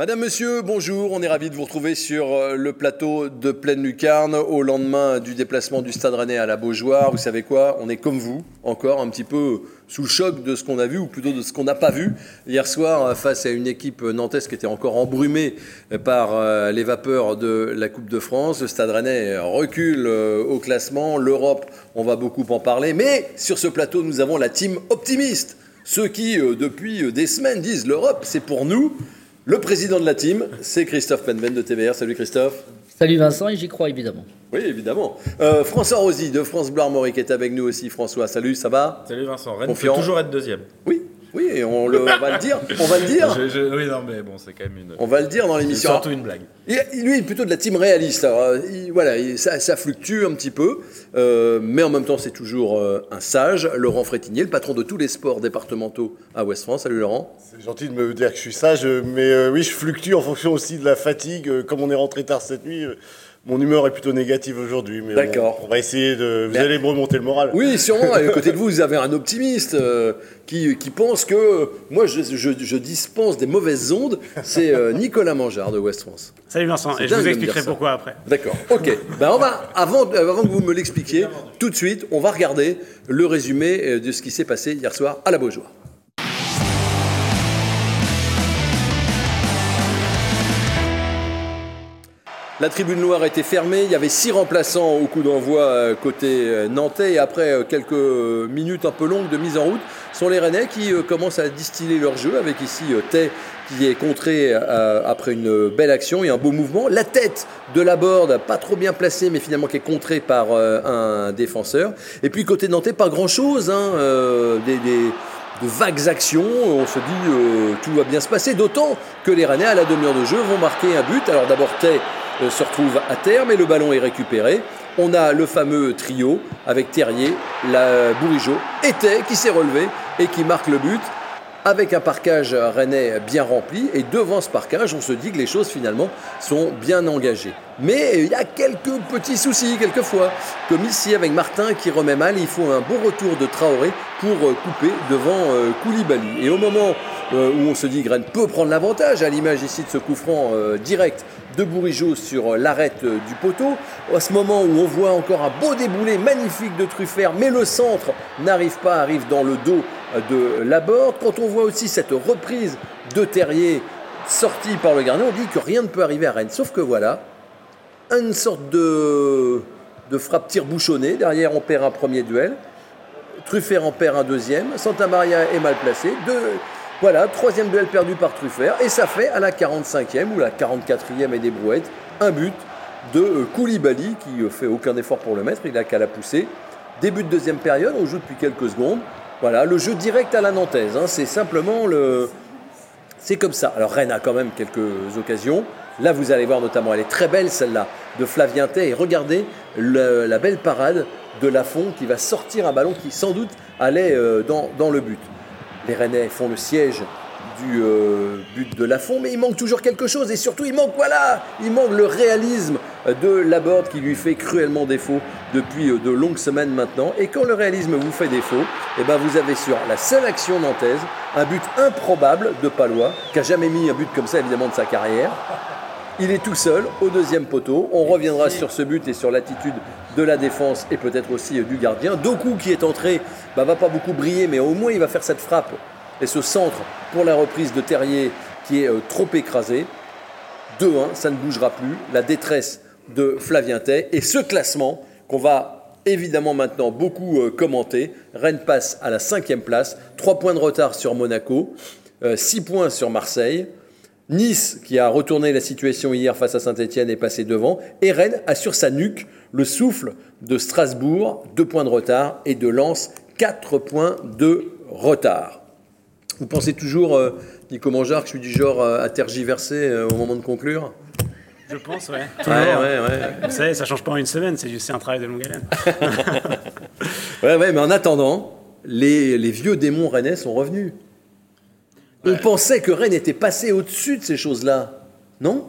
Madame, Monsieur, bonjour. On est ravis de vous retrouver sur euh, le plateau de Pleine Lucarne au lendemain du déplacement du Stade Rennais à la Beaujoire. Vous savez quoi? On est comme vous, encore un petit peu sous le choc de ce qu'on a vu, ou plutôt de ce qu'on n'a pas vu hier soir euh, face à une équipe nantaise qui était encore embrumée euh, par les vapeurs de la Coupe de France. Le Stade Rennais recule au classement. L'Europe, on va beaucoup en parler. Mais sur ce plateau, nous avons la team optimiste. Ceux qui, depuis des semaines, disent l'Europe, c'est pour nous. Le président de la team, c'est Christophe Penven de TVR. Salut Christophe. Salut Vincent, et j'y crois évidemment. Oui, évidemment. Euh, François Rosy de France Bleu Armorique est avec nous aussi. François, salut, ça va? Salut Vincent. Rennes peut toujours être deuxième. Oui, oui, et on, le, va le dire. On va le dire. oui, non, mais bon, c'est quand même une. On va le dire dans l'émission. Surtout une blague. Il, lui, il est plutôt de la team réaliste. voilà, ça, fluctue un petit peu, euh, mais en même temps, c'est toujours euh, un sage. Laurent Frétinier, le patron de tous les sports départementaux à Ouest France. Salut Laurent. C'est gentil de me dire que je suis sage, mais euh, oui, je fluctue en fonction aussi de la fatigue. Comme on est rentré tard cette nuit mon humeur est plutôt négative aujourd'hui, mais D'accord. On, va essayer de. Vous allez me remonter le moral. Oui, sûrement. à côté de vous, vous avez un optimiste euh, qui, pense que moi, je, dispense des mauvaises ondes. C'est euh, Nicolas Mangeard de West France. Salut Vincent, et je vous expliquerai pourquoi après. D'accord. Ok. ben on va avant, avant que vous me l'expliquiez, tout de suite, on va regarder le résumé euh, de ce qui s'est passé hier soir à la Beaujoire. La tribune noire était fermée, il y avait six remplaçants au coup d'envoi euh, côté euh, nantais et après euh, quelques minutes un peu longues de mise en route, sont les Rennais qui commencent à distiller leur jeu avec ici Tay qui est contré après une belle action et un beau mouvement. La tête de la board, pas trop bien placée, mais finalement qui est contrée par un défenseur. Et puis côté nantais, pas grand-chose, hein, des, de vagues actions. On se dit tout va bien se passer, d'autant que les Rennais à la demi-heure de jeu vont marquer un but. Alors d'abord Tay se retrouve à terme et le ballon est récupéré. On a le fameux trio avec Terrier, la Bourigeau et qui s'est relevé et qui marque le but avec un parcage rennais bien rempli. Et devant ce parcage, on se dit que les choses finalement sont bien engagées. Mais il y a quelques petits soucis quelquefois, comme ici avec Martin qui remet mal. Il faut un bon retour de Traoré pour euh, couper devant euh, Koulibaly. Et au moment où on se dit que Rennes peut prendre l'avantage, à l'image ici de ce coup franc direct de Bourigeau sur l'arête du poteau. À ce moment où on voit encore un beau déboulé magnifique de Truffert, mais le centre n'arrive pas, arrive dans le dos de Laborde. Quand on voit aussi cette reprise de Terrier sortie par le gardien, on dit que rien ne peut arriver à Rennes. Sauf que voilà, une sorte de, de frappe-tir bouchonné. Derrière, on perd un premier duel. Truffert en perd un deuxième. Santa Maria est mal placé. Deux, voilà, troisième duel perdu par Truffert. Et ça fait à la 45e ou la 44e et des brouettes un but de euh, Koulibaly qui euh, fait aucun effort pour le mettre. Il n'a qu'à la pousser. Début de deuxième période, on joue depuis quelques secondes. Voilà, le jeu direct à la nantaise. Hein. c'est simplement le. C'est comme ça. Alors Rennes a quand même quelques occasions. Là, vous allez voir notamment, elle est très belle celle-là, de Flavien Tay. Et regardez la belle parade de Lafont qui va sortir un ballon qui sans doute allait euh, dans le but les Rennais font le siège du euh, but de Lafont, mais il manque toujours quelque chose et surtout il manque voilà, il manque le réalisme de Laborde qui lui fait cruellement défaut depuis euh, de longues semaines maintenant. Et quand le réalisme vous fait défaut, eh ben vous avez sur la seule action nantaise un but improbable de Palois qui a jamais mis un but comme ça évidemment de sa carrière. Il est tout seul au deuxième poteau. On reviendra sur ce but et sur l'attitude de la défense et peut-être aussi du gardien. Doku qui est entré bah, va pas beaucoup briller, mais au moins il va faire cette frappe et ce centre pour la reprise de Terrier qui est euh, trop écrasé. 2-1, ça ne bougera plus. La détresse de Flavien Tay et ce classement qu'on va évidemment maintenant beaucoup euh, commenter. Rennes passe à la cinquième place, 3 points de retard sur Monaco, 6 euh, points sur Marseille. Nice, qui a retourné la situation hier face à Saint-Etienne, est passé devant. Et Rennes a sur sa nuque le souffle de Strasbourg, deux points de retard, et de Lens, quatre points de retard. Vous pensez toujours, euh, Nico Mangeard, que je suis du genre euh, à tergiverser euh, au moment de conclure? Je pense, ouais. Ouais, ouais, ouais. Vous savez, ça change pas en une semaine, c'est un travail de longue haleine. ouais, ouais, mais en attendant, les, les vieux démons rennais sont revenus. On pensait que Rennes était passé au-dessus de ces choses-là, non?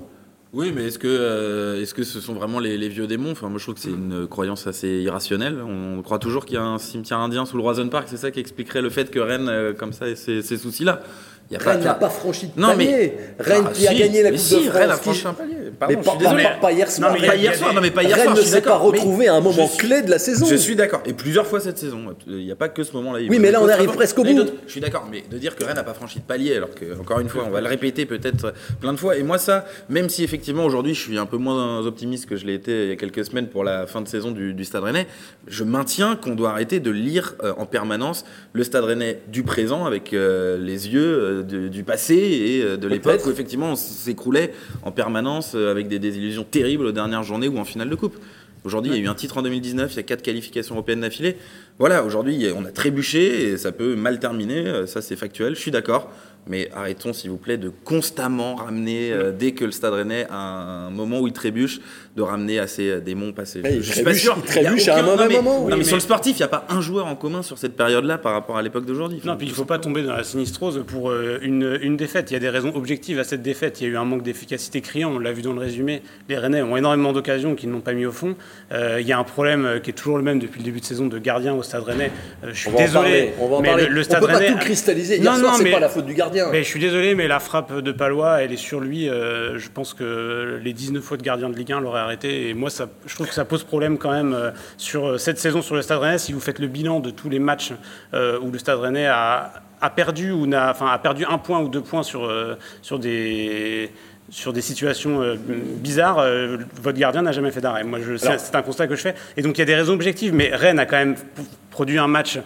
Oui, mais est-ce que, euh, est-ce que ce sont vraiment les, vieux démons? Enfin, moi, je trouve que c'est une croyance assez irrationnelle. On croit toujours qu'il y a un cimetière indien sous le Roison Park. C'est ça qui expliquerait le fait que Rennes, euh, comme ça, ait ces, soucis-là. Rennes n'a pas franchi de palier. Mais... Rennes ah, qui a gagné la Coupe de France. Rennes a franchi un palier. Pardon, mais pas, désolé. pas, hier soir. Non, mais pas hier soir. Non, mais pas hier Rennes soir. ne s'est pas retrouvé à un moment clé de la saison. Je suis d'accord. Et plusieurs fois cette saison. Il n'y a pas que ce moment-là. Oui, mais là, on arrive presque au bout. Je suis d'accord. Mais de dire que Rennes n'a pas franchi de palier, alors que, encore une fois, on va le répéter peut-être plein de fois. Et moi, ça, même si effectivement, aujourd'hui, je suis un peu moins optimiste que je l'ai été il y a quelques semaines pour la fin de saison du, Stade Rennais, je maintiens qu'on doit arrêter de lire euh, en permanence le Stade Rennais du présent avec euh, les yeux euh, du passé et de l'époque où effectivement on s'écroulait en permanence avec des désillusions terribles aux dernières journées ou en finale de coupe. Aujourd'hui, il y a eu un titre en 2019, il y a quatre qualifications européennes d'affilée. Voilà, aujourd'hui, on a trébuché et ça peut mal terminer, ça c'est factuel, je suis d'accord. Mais arrêtons, s'il vous plaît, de constamment ramener, euh, dès que le Stade Rennais a un moment où il trébuche, de ramener à ces euh, démons passés. je, suis pas sûr. Il trébuche à un mauvais moment. Non, mais, sur le sportif, il n'y a pas un joueur en commun sur cette période-là par rapport à l'époque d'aujourd'hui. Non, puis il ne faut pas tomber dans la sinistrose pour euh, une, une, défaite. Il y a des raisons objectives à cette défaite. Il y a eu un manque d'efficacité criant, on l'a vu dans le résumé. Les Rennais ont énormément d'occasions qu'ils n'ont pas mis au fond. il y a un problème qui est toujours le même depuis le début de saison de gardien au Stade Rennais. je suis désolé. on va en parler. Le, Stade on peut Rennais... pas tout cristalliser. Hier non, soir, c'est pas la faute du gardien. Mais je suis désolé, mais la frappe de Palois, elle est sur lui. Euh, je pense que les 19 fois de gardien de Ligue 1 l'auraient arrêté. Et moi, ça, je trouve que ça pose problème quand même euh, sur euh, cette saison sur le Stade Rennais. Si vous faites le bilan de tous les matchs où le Stade Rennais a, perdu ou n'a, enfin, a perdu un point ou deux points sur, sur des sur des situations bizarres, votre gardien n'a jamais fait d'arrêt. Moi, c'est un constat que je fais. Et donc, il y a des raisons objectives, mais Rennes a quand même produit un match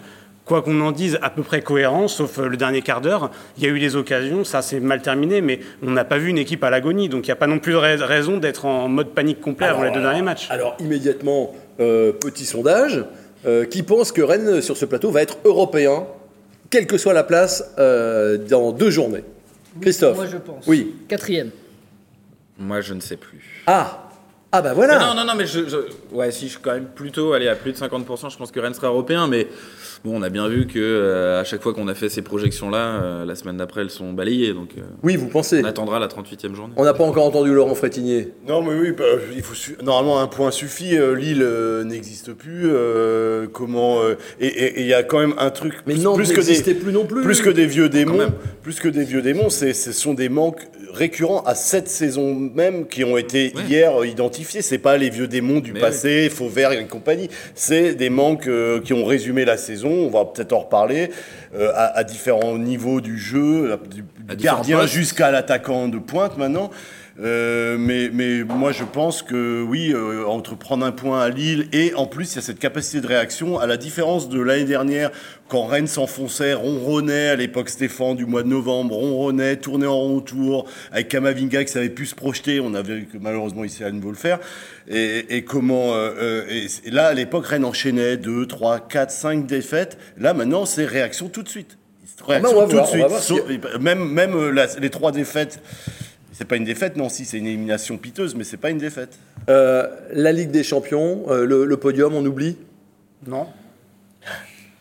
quoi qu'on en dise, à peu près cohérent, sauf euh, le dernier quart d'heure. Il y a eu des occasions, ça s'est mal terminé, mais on n'a pas vu une équipe à l'agonie. Donc il n'y a pas non plus de raison d'être en mode panique complet avant les deux derniers matchs. Alors immédiatement, euh, petit sondage, euh, qui pense que Rennes, sur ce plateau, va être européen, quelle que soit la place, dans deux journées Christophe Moi je pense. Oui. Quatrième. Moi je ne sais plus. Ah ah bah voilà Non, non, non, mais je, ouais, si je suis quand même plutôt allé à plus de 50%, je pense que Rennes sera européen, mais Bon, on a bien vu que euh, à chaque fois qu'on a fait ces projections-là, euh, la semaine d'après, elles sont balayées. Donc, euh, oui, vous pensez On attendra la 38e journée. On n'a pas encore entendu Laurent Frétinier. Non, mais oui, bah, il faut normalement un point suffit. Lille n'existe plus. comment Et il y a quand même un truc. Mais non, plus que des plus non plus. Plus que des vieux démons. Plus que des vieux démons, ce sont des manques récurrents à cette saison même qui ont été hier identifiés. C'est pas les vieux démons du passé, vert et compagnie. C'est des manques qui ont résumé la saison on va peut-être en reparler, euh, à, différents niveaux du jeu, du, gardien jusqu'à l'attaquant de pointe maintenant. Euh, mais, mais moi, je pense que oui, euh, entre prendre un point à Lille et en plus, il y a cette capacité de réaction, à la différence de l'année dernière, quand Rennes s'enfonçait, ronronnait à l'époque Stéphane du mois de novembre, ronronnait, tournait en rond tour, avec Kamavinga qui savait plus se projeter, on avait malheureusement ici à nouveau le faire. Et, comment. Euh, et là, à l'époque, Rennes enchaînait 2, 3, 4, 5 défaites. Là, maintenant, c'est réaction tout de suite. Réaction tout de suite. Même, même les trois défaites c'est pas une défaite, non, si, c'est une élimination piteuse, mais c'est pas une défaite. Euh, la Ligue des Champions, euh, le, podium, on oublie? Non.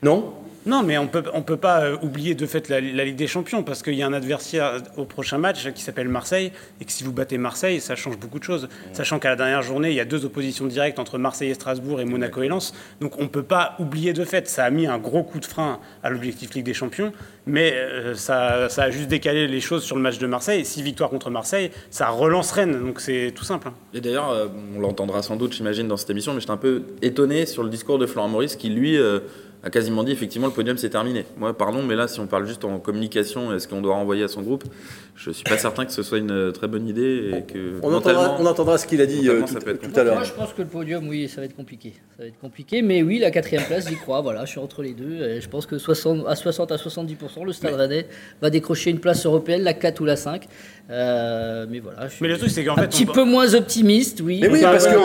Non? Non, mais on peut, on peut pas euh, oublier de fait la, Ligue des Champions parce qu'il y a un adversaire au prochain match qui s'appelle Marseille et que si vous battez Marseille, ça change beaucoup de choses. Sachant qu'à la dernière journée, il y a deux oppositions directes entre Marseille et Strasbourg et Monaco et Lens. Donc on peut pas oublier de fait. Ça a mis un gros coup de frein à l'objectif Ligue des Champions, mais euh, ça, ça, a juste décalé les choses sur le match de Marseille. Et six victoires contre Marseille, ça relance Rennes. Donc c'est tout simple. Hein. Et d'ailleurs, euh, on l'entendra sans doute, j'imagine, dans cette émission, mais j'étais un peu étonné sur le discours de Florent Maurice qui, lui, a quasiment dit effectivement le podium c'est terminé. Moi, pardon, mais là, si on parle juste en communication, est-ce qu'on doit renvoyer à son groupe Je suis pas certain que ce soit une très bonne idée et que on, entendra, on entendra, ce qu'il a dit euh, tout, à l'heure. Moi, je pense que le podium, oui, ça va être compliqué. Ça va être compliqué, mais oui, la quatrième place, j'y crois. Voilà, je suis entre les deux. Et je pense que 60 à 60 à 70% le Stade Rennais va décrocher une place européenne, la 4 ou la 5. Euh, mais voilà, je suis le truc, c'est qu'en fait, un petit peu moins optimiste, oui. Mais oui, parce qu'il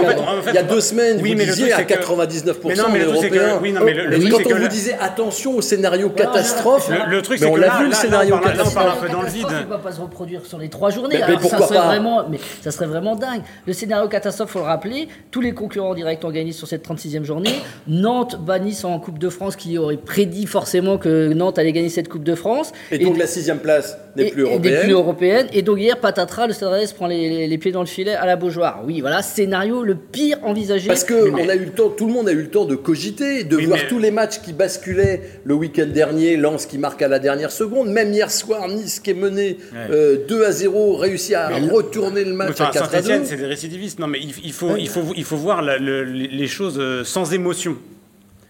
il y a deux semaines, oui, vous mais disiez à 99% mais non, mais européens. Oui, non, mais le, truc, quand on vous disait attention au scénario catastrophe, le, truc, c'est que on l'a vu le scénario catastrophe. On parle un peu dans le vide. Il va pas se reproduire sur les trois journées. Mais pourquoi pas vraiment, Mais ça serait vraiment dingue. Le scénario catastrophe, faut le rappeler. Tous les concurrents directs ont gagné sur cette 36e journée. Nantes bat Nice en Coupe de France, qui aurait prédit forcément que Nantes allait gagner cette Coupe de France. Et donc la sixième place n'est et- plus et n'est européenne. plus européenne. Et donc hier, patatras, le Stade prend les, les pieds dans le filet à la Beaujoire. Oui, voilà, scénario le pire envisagé. Parce que on a eu le temps, tout le monde a eu le temps de cogiter, de Oui, voir mais- tous les matchs qui basculaient le week-end dernier, Lens qui marque à la dernière seconde, même hier soir, Nice qui est mené euh, 2 à 0, réussi à retourner le match Enfin, à 4 à 2. Saint-Etienne, c'est des récidivistes. Non, mais il, il faut, il, faut, il faut voir la- le- les choses euh, sans émotion.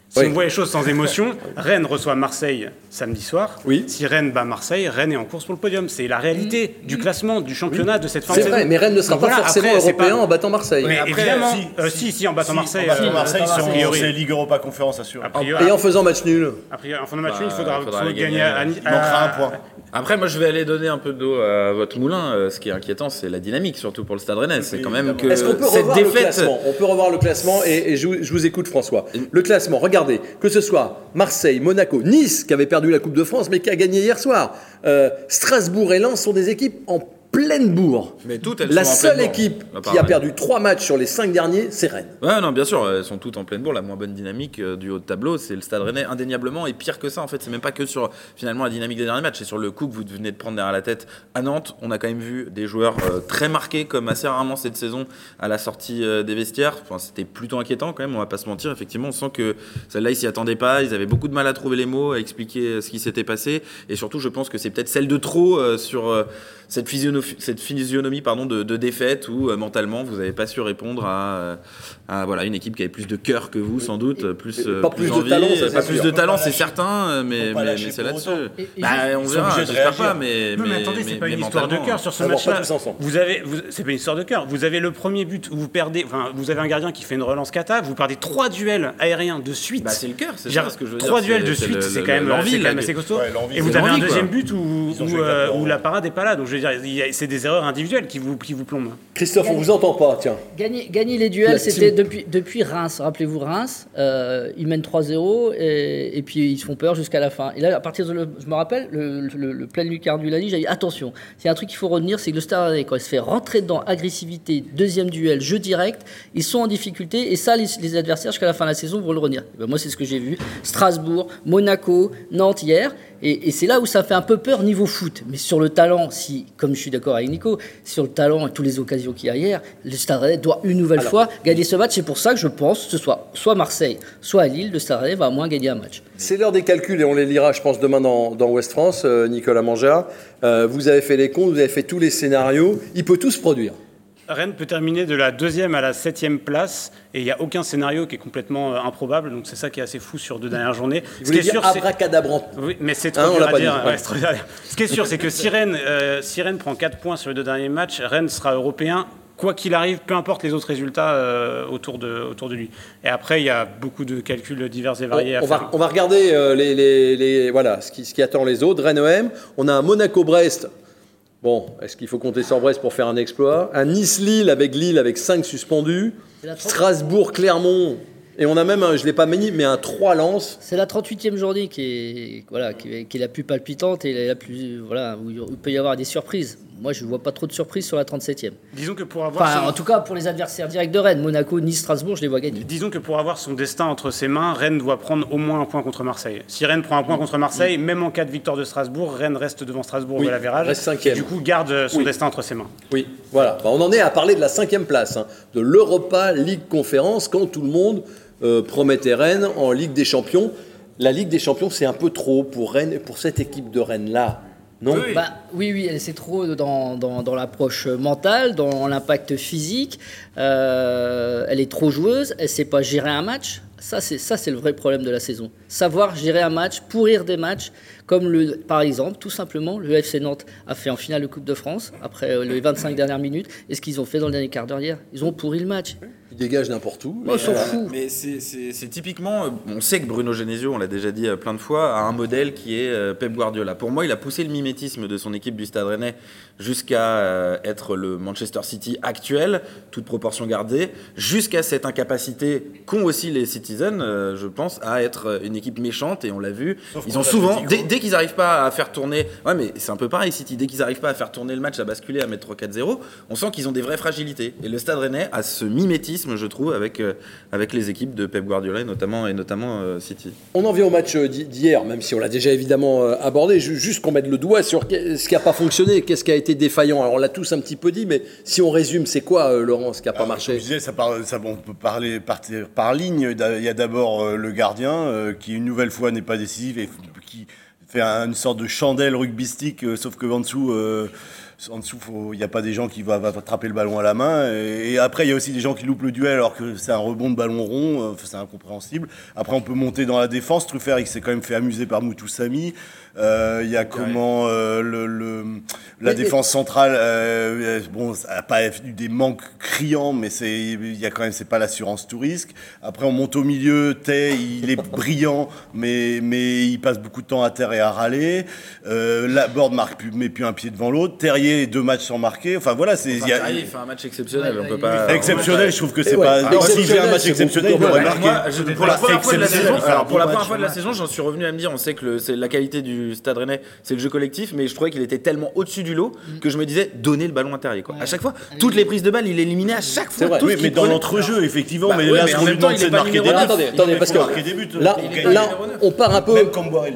Si Oui. on voit les choses sans émotion, Rennes reçoit Marseille samedi soir. Oui. Si Rennes bat Marseille, Rennes est en course pour le podium. C'est la réalité du classement, du championnat de cette fin de C'est saison. vrai, mais Rennes ne sera Donc pas voilà, forcément après, c'est européen pas- en battant Marseille. Mais après, évidemment, si, euh, si. si, si, en battant Si, Marseille, en euh, Marseille, a c'est- c'est Ligue Europa Conférence assurée. Et en faisant match nul. a priori, en fin de match, Bah, il faudra, il faudra gagner gagner. à, Il manquera un point. Après, moi, je vais aller donner un peu d'eau à votre moulin. Euh, Ce qui est inquiétant, c'est la dynamique, surtout pour le Stade Rennais. C'est quand même que Est-ce qu'on peut cette revoir le défaite. classement? On peut revoir le classement et, je, vous- écoute François. Le classement, que ce soit Marseille, Monaco, Nice qui avait perdu la Coupe de France mais qui a gagné hier soir, euh, Strasbourg et Lens sont des équipes en pleine bourre. Mais toutes, elles La sont en seule pleine bourre, équipe qui a perdu trois matchs sur les cinq derniers, c'est Rennes. Ouais, non, bien sûr, elles sont toutes en pleine bourre. La moins bonne dynamique euh, du haut de tableau, c'est le Stade Rennais, indéniablement. Et pire que ça, en fait, c'est même pas que sur finalement la dynamique des derniers matchs, c'est sur le coup que vous venez de prendre derrière la tête à Nantes. On a quand même vu des joueurs euh, très marqués, comme assez rarement cette saison, à la sortie euh, des vestiaires. Enfin, c'était plutôt inquiétant quand même, on va pas se mentir. Effectivement, on sent que celle-là, ils s'y attendaient pas. Ils avaient beaucoup de mal à trouver les mots, à expliquer ce qui s'était passé. Et surtout, je pense que c'est peut-être celle de trop euh, sur cette physionomie, cette physionomie pardon, de, de défaite où euh, mentalement, vous n'avez pas su répondre à, euh, à, voilà, une équipe qui avait plus de cœur que vous, sans doute, plus, et euh, pas plus de envie, talent, ça, pas c'est plus de talent, c'est certain, mais, mais, c'est là-dessus. Bah, on verra, j'espère pas, mais, Non, mais, mais, attendez, c'est pas mais une histoire de cœur sur ce Ah match-là. Vous avez, vous- c'est pas une histoire de cœur. Vous avez le premier but où vous perdez, enfin, vous avez un gardien qui fait une relance cata, vous perdez trois duels aériens de suite. Bah, c'est le cœur, c'est ça ce que je veux dire. Trois duels de suite, c'est quand même, l'envie, c'est quand là, même que- assez costaud. Et vous avez un deuxième but où, la parade est pas là. Donc je veux dire, il y a- c'est des erreurs individuelles qui vous, qui vous plombent. Christophe, on vous entend pas, tiens. Gagner, gagner les duels, c'était depuis, depuis Reims. Rappelez-vous Reims, euh, ils mènent 3-0 et, et puis ils se font peur jusqu'à la fin. Et là, à partir de, le- je me rappelle, le, le, le plein lucarne du Lani, j'ai dit attention. C'est un truc qu'il faut retenir, c'est que le Stade Rennais, quand il se fait rentrer dedans, agressivité, deuxième duel, jeu direct, ils sont en difficulté et ça, les, les adversaires jusqu'à la fin de la saison vont le retenir. Et ben, moi, c'est ce que j'ai vu. Strasbourg, Monaco, Nantes hier. Et, et c'est là où ça fait un peu peur niveau foot. Mais sur le talent, si, comme je suis d'accord avec Nico, sur le talent et toutes les occasions qu'il y a hier, le Stade doit une nouvelle fois gagner ce match. C'est pour ça que je pense que ce soit soit Marseille, soit à Lille, le Stade va moins gagner un match. C'est l'heure des calculs et on les lira, je pense, demain dans, dans Ouest France. Euh, Nicolas Mangea, Euh, vous avez fait les comptes, vous avez fait tous les scénarios. Il peut tout se produire. Rennes peut terminer de la deuxième à la septième place et il n'y a aucun scénario qui est complètement euh, improbable. Donc c'est ça qui est assez fou sur deux dernières journées. Vous voulez dire c'est- abracadabrant Oui, mais c'est trop Hein, dur à dire. ouais. C'est trop dur à dire. Ce qui est sûr, c'est que si Rennes, euh, si Rennes prend 4 points sur les deux derniers matchs, Rennes sera européen. Quoi qu'il arrive, peu importe les autres résultats euh, autour, de, autour de lui. Et après, il y a beaucoup de calculs divers et variés on, à on faire. va, on va regarder les, les- les- voilà, ce, qui, ce qui attend les autres. Rennes-OM, on a un Monaco-Brest. Bon, est-ce qu'il faut compter sur Brest pour faire un exploit? Un Nice-Lille avec Lille avec 5 suspendus. Strasbourg-Clermont. Et on a même, un, je ne l'ai pas mis, mais un 3 Lens. C'est la 38e journée qui est, voilà, qui est, qui est la plus palpitante et la plus, voilà, où il peut y avoir des surprises. Moi, je ne vois pas trop de surprises sur la 37e. Disons que pour avoir Enfin, son- en tout cas, pour les adversaires directs de Rennes, Monaco, Nice, Strasbourg, je les vois gagner. Disons que pour avoir son destin entre ses mains, Rennes doit prendre au moins un point contre Marseille. Si Rennes prend un point contre Marseille, même en cas de victoire de Strasbourg, Rennes reste devant Strasbourg Oui, de la Vérage. reste cinquième. Et du coup, garde euh, son Oui. destin entre ses mains. Oui, voilà. On en est à parler de la cinquième place, hein, de l'Europa League Conférence, quand tout le monde euh, promettait Rennes en Ligue des Champions. La Ligue des Champions, c'est un peu trop pour Rennes et pour cette équipe de Rennes-là. Non Bah, oui, oui, elle- c'est trop dans, dans, dans l'approche mentale, dans l'impact physique. Euh, elle est trop joueuse, elle ne sait pas gérer un match. Ça, c'est ça, c'est le vrai problème de la saison. Savoir gérer un match, pourrir des matchs, comme le, par exemple, tout simplement, le FC Nantes a fait en finale de Coupe de France après euh, les 25 dernières minutes. Et ce qu'ils ont fait dans le dernier quart d'heure hier, ils ont pourri le match. Ils dégagent n'importe où. Moi, s'en fous. Mais c'est- c'est c'est typiquement, euh, on sait que Bruno Genesio, on l'a déjà dit euh, plein de fois, a un modèle qui est Pep Guardiola. Pour moi, il a poussé le mimétisme de son équipe du Stade Rennais jusqu'à être le Manchester City actuel, toute proportion gardée, jusqu'à cette incapacité qu'ont aussi les Citizens, je pense, à être une équipe méchante. Et on l'a vu, Sauf ils ont souvent, dès, quoi. Dès qu'ils n'arrivent pas à faire tourner, ouais, mais c'est un peu pareil City, dès qu'ils n'arrivent pas à faire tourner le match, à basculer, à mettre 3-4-0, on sent qu'ils ont des vraies fragilités. Et le Stade Rennais a ce mimétisme je trouve, avec, euh, avec les équipes de Pep Guardiola et notamment, et notamment euh, City. On en vient au match euh, d'hier, même si on l'a déjà évidemment abordé, ju- juste qu'on mette le doigt sur ce qui n'a pas fonctionné, qu'est-ce qui a été défaillant. Alors on l'a tous un petit peu dit, mais si on résume, c'est quoi, euh, Laurent, ce qui n'a pas Comme marché je disais, ça parle- ça- on peut parler par, par ligne. Il y a d'abord euh, le gardien euh, qui une nouvelle fois n'est pas décisif et qui une sorte de chandelle rugbystique, euh, sauf que en dessous, euh, en dessous, il n'y a pas des gens qui vont attraper le ballon à la main. Et, après, il y a aussi des gens qui loupent le duel alors que c'est un rebond de ballon rond. euh, c'est incompréhensible. Après, on peut monter dans la défense. Truffert, il s'est quand même fait amuser par Moutoussamy. Euh, Il y a comment euh, le, le- la Mais- défense centrale. euh, bon, ça n'a pas eu des manques criants, mais c'est il y a quand même c'est pas l'assurance tout risque. Après, on monte au milieu. Tay, il est brillant, mais mais il passe beaucoup de temps à terre et à râler. Euh, la Borde marque plus, met plus un pied devant l'autre. Terrier, deux matchs sans marquer. Enfin voilà, c'est fait un match exceptionnel, Ouais, on peut il- pas. exceptionnel. Je trouve que c'est ouais, pas. alors, S'il fait un exceptionnel, match exceptionnel, il aurait marqué. Pour la première fois de la saison, il fait un alors, pour la bon première match. fois de la saison, j'en suis revenu à me dire, on sait que le- c'est la qualité du Stade Rennais, c'est le jeu collectif, mais je trouvais qu'il était tellement au-dessus du lot que je me disais, donnez le ballon à Terrier. Quoi. À chaque fois, toutes les prises de balles, il éliminait à chaque fois. tout Oui, ce mais dans l'entrejeu, effectivement, Bah mais ouais, là, mais ce en qu'on même lui temps, demande, il c'est est de marquer des buts. Attendez, attendez, parce que là, on part un peu.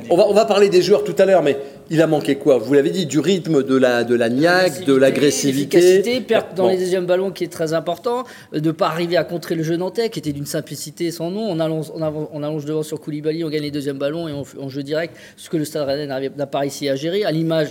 On va, on va parler des joueurs tout à l'heure, mais il a manqué quoi? Vous l'avez dit, du rythme, de la, de la niaque, de l'agressivité. L'efficacité, perte dans Bon. les deuxièmes ballons qui est très important, euh, de ne pas arriver à contrer le jeu nantais qui était d'une simplicité sans nom. On allonge, on, avance- on allonge devant sur Koulibaly, on gagne les deuxièmes ballons et on, on jeu direct, ce que le Stade Rennais n'arrive- n'a pas réussi à gérer. À l'image,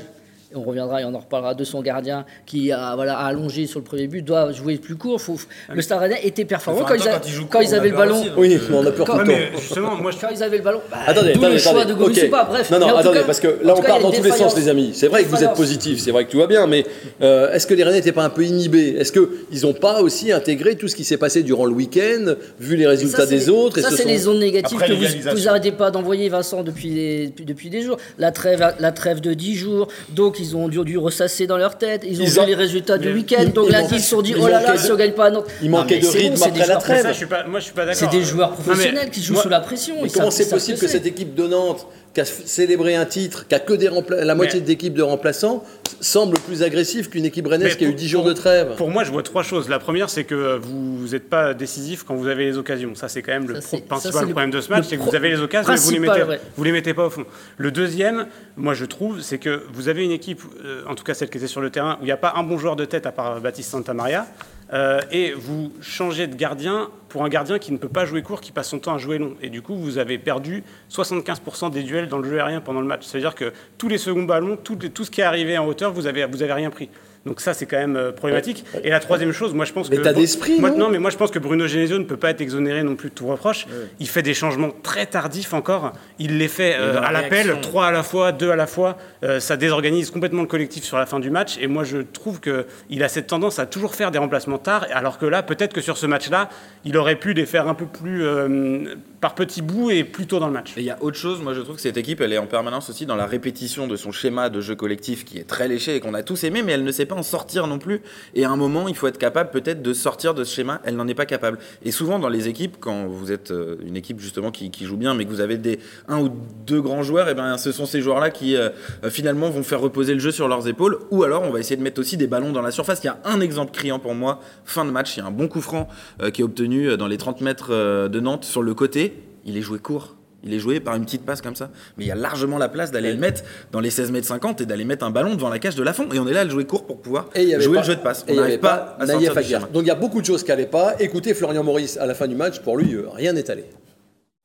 et on reviendra et on en reparlera de son gardien qui a, voilà, a allongé sur le premier but, doit jouer plus court. Faut- le Stade Rennais était performant Enfin, quand, ils, a- quand quand avaient le ballon. aussi, donc, Oui, mais on a peur Quand- tout le temps. justement, moi, je Quand ils avaient le ballon, bah, Attendez, d'où attendez, le choix attendez. de Gomis ok. ou pas, bref. Non, non, attendez, cas- parce que là, on part dans tous les sens, les amis. C'est vrai que vous êtes positif, c'est vrai que tout va bien, mais euh, est-ce que les Rennais n'étaient pas un peu inhibés? Est-ce qu'ils n'ont pas aussi intégré tout ce qui s'est passé durant le week-end, vu les résultats Ça, des autres Ça, c'est sont- les zones négatives Après que vous l'égalisation. vous arrêtez pas d'envoyer, Vincent, depuis des, depuis, depuis des jours. La trêve, la trêve de 10 jours, donc ils ont dû, dû ressasser dans leur tête. Ils ont Ils vu ont- les résultats du week-end, donc lundi, manquait- ils se sont dit oh là là, manquait si de- on gagne pas à Nantes. il manquait de bon, rythme c'est des après la joueurs trêve. professionnels. je suis pas, moi, je suis pas d'accord. C'est des joueurs Non, mais- professionnels qui jouent sous la pression. Mais comment c'est possible que cette équipe de Nantes, qui a f- célébré un titre, qui a que des rempla- la moitié Mais- d'équipes de remplaçants, semble plus agressive qu'une équipe rennaise qui a eu pour- 10 jours pour- de trêve Pour moi, je vois trois choses. La première, c'est que vous n'êtes pas décisif quand vous avez les occasions. Ça, c'est quand même le Ça, ça, principal problème de ce match, c'est que pro- vous avez les occasions, mais vous les principal, mettez, ouais. vous les mettez pas au fond. Le deuxième, moi, je trouve, c'est que vous avez une équipe, euh, en tout cas celle qui était sur le terrain, où il n'y a pas un bon joueur de tête à part Baptiste Santamaria. Euh, et vous changez de gardien pour un gardien qui ne peut pas jouer court, qui passe son temps à jouer long. Et du coup, vous avez perdu 75% des duels dans le jeu aérien pendant le match. C'est-à-dire que tous les seconds ballons, tout, ce qui est arrivé en hauteur, vous avez, vous avez rien pris. Donc ça, c'est quand même euh, problématique. Et la troisième chose, moi je pense que... L'état d'esprit, moi, non mais moi je pense que Bruno Genesio ne peut pas être exonéré non plus de tout reproche. Il fait des changements très tardifs encore. Il les fait euh, à l'appel, réaction. trois à la fois, deux à la fois. Euh, ça désorganise complètement le collectif sur la fin du match. Et moi je trouve qu'il a cette tendance à toujours faire des remplacements tard. Alors que là, peut-être que sur ce match-là, il aurait pu les faire un peu plus euh, par petits bouts et plus tôt dans le match. Et il y a autre chose, moi je trouve que cette équipe, elle est en permanence aussi dans la répétition de son schéma de jeu collectif qui est très léché et qu'on a tous aimé, mais elle ne sait pas en sortir non plus. Et à un moment, il faut être capable peut-être de sortir de ce schéma, elle n'en est pas capable. Et souvent dans les équipes, quand vous êtes euh, une équipe justement qui, joue bien, mais que vous avez des un ou deux grands joueurs, et ben ce sont ces joueurs-là qui euh, euh, finalement vont faire reposer le jeu sur leurs épaules. Ou alors on va essayer de mettre aussi des ballons dans la surface. Il y a un exemple criant pour moi, fin de match, il y a un bon coup franc qui est obtenu dans les 30 mètres de Nantes sur le côté. Il est joué court. Il est joué par une petite passe comme ça. Mais il y a largement la place d'aller le mettre dans les 16 mètres 50 et d'aller mettre un ballon devant la cage de la fond. Et on est là à le jouer court pour pouvoir Et il y avait jouer pas- le jeu de passe. On n'arrive pas à Naïef sortir du Aguiar. schéma. Donc il y a beaucoup de choses qui n'allaient pas. Écoutez Florian Maurice à la fin du match, pour lui, euh, rien n'est allé.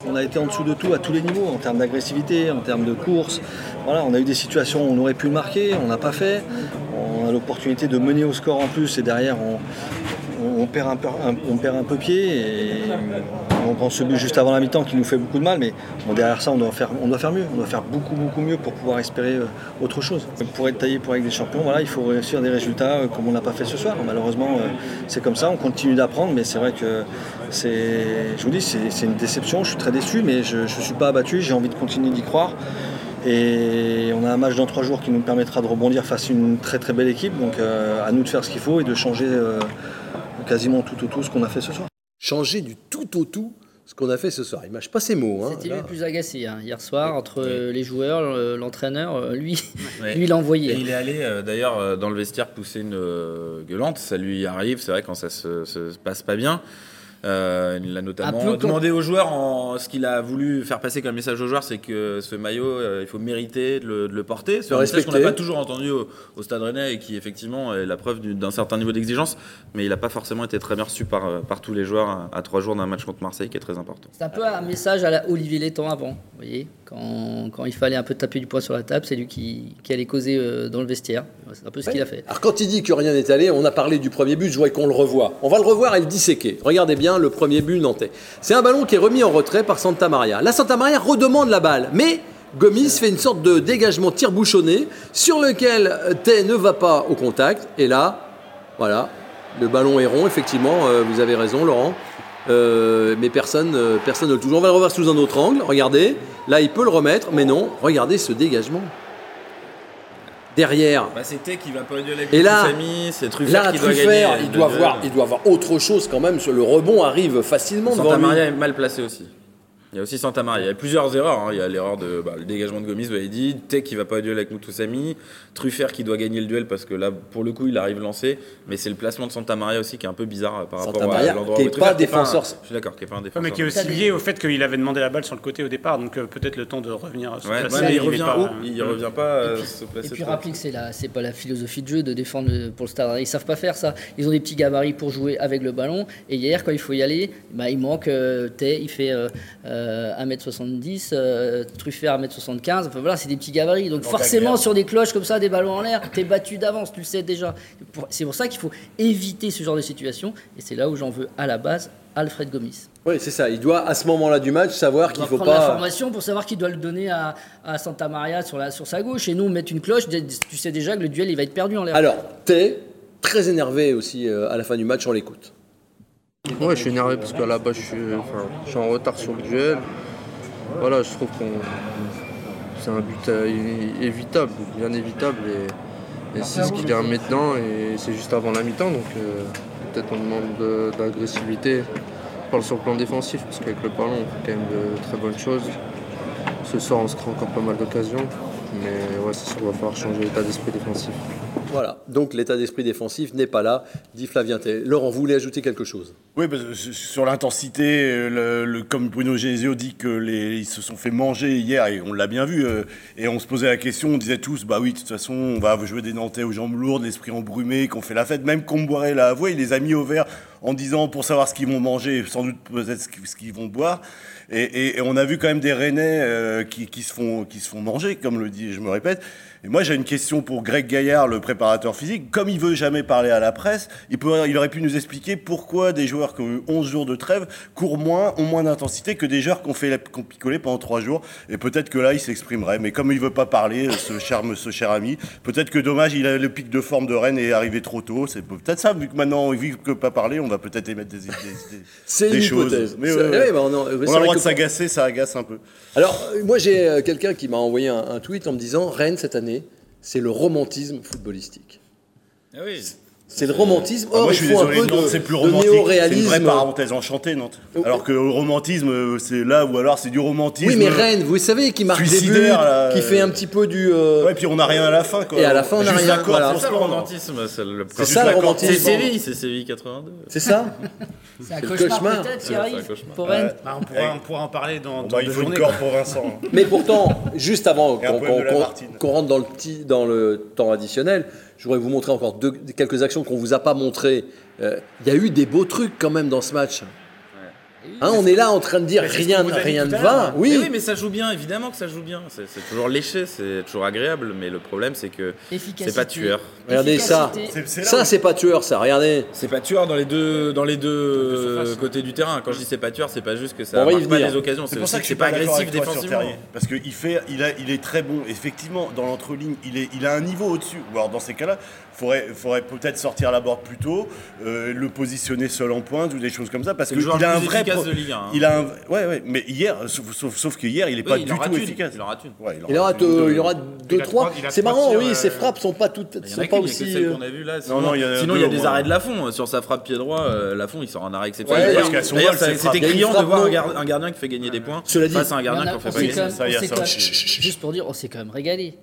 On a été en dessous de tout à tous les niveaux, en termes d'agressivité, en termes de course. Voilà, on a eu des situations où on aurait pu le marquer, on n'a pas fait. On a l'opportunité de mener au score en plus et derrière on, on- on perd, un peu, un- on perd un peu pied et on prend ce but juste avant la mi-temps qui nous fait beaucoup de mal. Mais derrière ça, on doit, faire, on doit faire mieux, on doit faire beaucoup beaucoup mieux pour pouvoir espérer euh, autre chose. Pour être taillé pour avec des champions, voilà, il faut réussir des résultats euh, comme on n'a pas fait ce soir. Malheureusement, euh, c'est comme ça, on continue d'apprendre, mais c'est vrai que c'est, je vous dis, c'est une déception. Je suis très déçu, mais je ne suis pas abattu. J'ai envie de continuer d'y croire. Et on a un match dans trois jours qui nous permettra de rebondir face à une très très belle équipe. Donc à nous de faire ce qu'il faut et de changer quasiment tout au tout ce qu'on a fait ce soir. Changer du tout au tout ce qu'on a fait ce soir. Il mâche pas ses mots. Hein, C'était le plus agacé hein, hier soir entre les joueurs, l'entraîneur. euh, Lui, Ouais. lui il a envoyé. Et il est allé euh, d'ailleurs euh, dans le vestiaire pousser une gueulante, ça lui arrive, c'est vrai quand ça se, se passe pas bien. Euh, il a notamment demandé aux joueurs, en, ce qu'il a voulu faire passer comme message aux joueurs, c'est que ce maillot, euh, il faut mériter de le, de le porter. C'est un message qu'on n'a pas toujours entendu au, au Stade Rennais et qui effectivement est la preuve du- d'un certain niveau d'exigence, mais il n'a pas forcément été très bien reçu par, euh, par tous les joueurs à, à trois jours d'un match contre Marseille qui est très important. C'est un peu un message à la Olivier Létang avant. Vous voyez, quand, quand il fallait un peu taper du poing sur la table, c'est lui qui, qui allait causer euh, dans le vestiaire. C'est un peu ce qu'il a fait. Alors quand il dit que rien n'est allé, on a parlé du premier but, je voudrais qu'on le revoie. On va le revoir et le disséquer. Regardez bien le premier but nantais. C'est un ballon qui est remis en retrait par Santa Maria. La Santa Maria redemande la balle, mais Gomis fait une sorte de dégagement tire-bouchonné sur lequel euh, Tay ne va pas au contact. Et là, voilà, le ballon est rond, effectivement, euh, vous avez raison Laurent. Euh, mais personne, euh, personne ne le touche. On va le revoir sous un autre angle. Regardez, là il peut le remettre, mais non. Regardez ce dégagement. Derrière, Bah, c'était qui va pas Et là- c'est Truffert Là, qui doit Truffert, gagner. il doit, voir, il doit avoir autre chose quand même. Le rebond arrive facilement devant Santa lui. Maria est mal placé aussi. Il y a aussi Santa Maria. Il y a plusieurs erreurs. hein. Il y a l'erreur de bah, le dégagement de Gomis, vous l'avez dit. Tech qui va pas au duel avec Moutoussamy. Truffert qui doit gagner le duel parce que là, pour le coup, il arrive lancé. Mais c'est le placement de Santa Maria aussi qui est un peu bizarre euh, par Santa rapport Maria, à l'endroit est où pas qui est défenseur. un- Je suis d'accord, qui est pas un Ouais, défenseur. mais qui est aussi lié au fait qu'il avait demandé la balle sur le côté au départ, donc euh, peut-être le temps de revenir se Ouais, placer. ouais, mais il revient pas- haut. Il revient pas euh, se placer. Et puis rappelez que c'est la, c'est pas la philosophie de jeu de défendre le- pour le Stade. Ils savent pas faire ça. Ils ont des petits gabarits pour jouer avec le ballon. Et hier, quand il faut y aller, bah, il manque. Euh, Tay, il fait euh, euh, 1m70, euh, Truffert 1m75. Enfin voilà, c'est des petits gabarits. Donc forcément, sur des cloches comme ça, des ballons en l'air, t'es battu d'avance, tu le sais déjà. C'est pour ça qu'il faut éviter ce genre de situation. Et c'est là où j'en veux à la base Alfred Gomis. Oui, c'est ça. Il doit à ce moment-là du match savoir Il qu'il faut prendre pas. l'information pour savoir qu'il doit le donner à, à Santa Maria sur, la, sur sa gauche. Et nous, mettre une cloche, tu sais déjà que le duel, il va être perdu en l'air. Alors, Tay, très énervé aussi euh, à la fin du match, on l'écoute. Ouais, je suis énervé parce qu'à la base, je suis, en retard sur le duel. Voilà, je trouve qu'on c'est un but euh, évitable, bien évitable. Et, c'est ce qu'il y a maintenant et c'est juste avant la mi-temps. Donc euh, peut-être on demande de- d'agressivité. Je parle sur le plan défensif parce qu'avec le ballon, on fait quand même de très bonnes choses. Ce soir, on se crée encore pas mal d'occasions. Mais ouais, c'est sûr qu'il va falloir changer l'état d'esprit défensif. Voilà. Donc l'état d'esprit défensif n'est pas là, dit Flavien Tay. Laurent, vous voulez ajouter quelque chose? Oui, sur l'intensité, euh, le, comme Bruno Genesio dit que ils se sont fait manger hier, et on l'a bien vu, euh, et on se posait la question, on disait tous, bah oui, de toute façon, on va jouer des Nantais aux jambes lourdes, l'esprit embrumé, qu'on fait la fête. Même Comboiré l'a avoué, il les a mis au vert en disant pour savoir ce qu'ils vont manger, sans doute peut-être ce qu'ils- vont boire. Et on a vu quand même des Rennais euh, qui, qui se font, qui se font manger, comme le dit, je me répète. Et moi, j'ai une question pour Greg Gaillard, le préparateur physique. Comme il veut jamais parler à la presse, il, peut, il aurait pu nous expliquer pourquoi des joueurs qui ont eu 11 jours de trêve courent moins, ont moins d'intensité que des joueurs qui ont, fait, qui ont picolé pendant 3 jours. Et peut-être que là, il s'exprimerait. Mais comme il veut pas parler, ce cher, ce cher ami, peut-être que dommage, il a le pic de forme de Rennes et est arrivé trop tôt. C'est peut-être ça, vu que maintenant, vu que pas parler, on va peut-être émettre des, des, des- C'est des une choses. hypothèse. Mais ouais, ouais. ouais, bah, on, a le droit de s'agacer, ça agace un peu. Alors, euh, moi, j'ai euh, quelqu'un qui m'a envoyé un, un tweet en me disant Rennes, cette année, c'est le romantisme footballistique. Ah. C'est le romantisme. Ah, Or, moi, je suis désolé, un peu Nantes, c'est plus romantique. C'est une vraie parenthèse enchantée, Nantes. Alors que le romantisme, euh, c'est là, ou alors c'est du romantisme. Oui, mais Rennes, vous savez, qui marque des buts, là, qui euh, fait un petit peu du. euh, Ouais, puis on n'a rien à la fin, quoi. Et à la fin, on n'a rien, voilà. C'est ça le romantisme. C'est le C'est ça le romantisme. C'est Séville, c'est Séville 82. C'est ça C'est un cauchemar, peut-être qui arrive c'est un cauchemar. pour Rennes. Bah, on, pourra, on pourra en parler dans, bah, il deux faut une journées. quoi. pour Vincent. Mais pourtant, juste avant qu'on rentre dans le temps additionnel, je voudrais vous montrer encore deux- quelques actions qu'on vous a pas montrées. Euh, Il y a eu des beaux trucs quand même dans ce match. Hein, on est là en train de dire rien, rien ne va. Oui, Mais oui, mais ça joue bien, évidemment que ça joue bien. C'est c'est toujours léché, c'est toujours agréable, mais le problème c'est que Efficacité. c'est pas tueur. regardez ça. C'est- Ça, c'est pas tueur, ça. Regardez. C'est pas tueur dans les deux, dans les deux euh, côtés du terrain. Quand je dis c'est pas tueur, c'est pas juste que On ça va y marque pas les occasions, c'est C'est pour aussi ça que que c'est pas agressif défensivement. Parce qu'il fait, il a, il est très bon. Effectivement, dans l'entreligne, il est, il a un niveau au-dessus. Ou alors dans ces cas-là, faudrait, faudrait peut-être sortir la board plus tôt, euh, le positionner seul en pointe ou des choses comme ça, parce qu'il a un vrai. efficace pro- de Ligue 1, hein. Il a un, ouais, ouais. Mais hier, sauf, sauf, sauf que hier, il est pas il du en tout une. efficace. Il en rate une. Ouais, Il aura, rate il aura deux. trois. C'est marrant, tirs, oui, euh, ses frappes sont pas toutes, Il y en sont a pas aussi. celle euh, qu'on a vue là. Sinon, non, il y en a sinon, deux il y a au des arrêts de Lafont. Sur sa frappe pied droit, euh, Lafont il sort en arrêt exceptionnel. C'était criant de voir un, un gardien qui fait gagner des points Cela dit- face à un gardien qui en fait pas gagner. Juste pour dire, on s'est quand même régalé.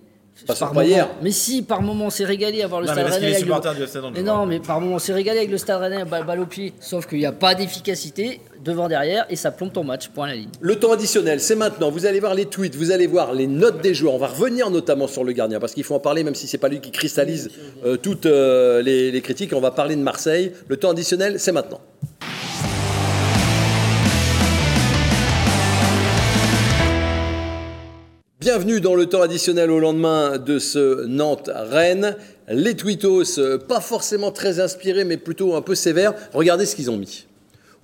Pas par pas moment. hier. Mais si, par moment, on s'est régalé à voir le Non, mais Stade Rennais. avec le- Mais je non, mais par moment, on s'est régalé avec le Stade Rennais, balle, balle au pied. Sauf qu'il n'y a pas d'efficacité devant, derrière, et ça plombe ton match. Point à la ligne. Le temps additionnel, c'est maintenant. Vous allez voir les tweets, vous allez voir les notes des joueurs. On va revenir notamment sur le gardien parce qu'il faut en parler, même si c'est pas lui qui cristallise euh, toutes euh, les, les critiques. On va parler de Marseille. Le temps additionnel, c'est maintenant. Bienvenue dans le temps additionnel au lendemain de ce Nantes-Rennes. Les tweetos, euh, pas forcément très inspirés, mais plutôt un peu sévères. Regardez ce qu'ils ont mis.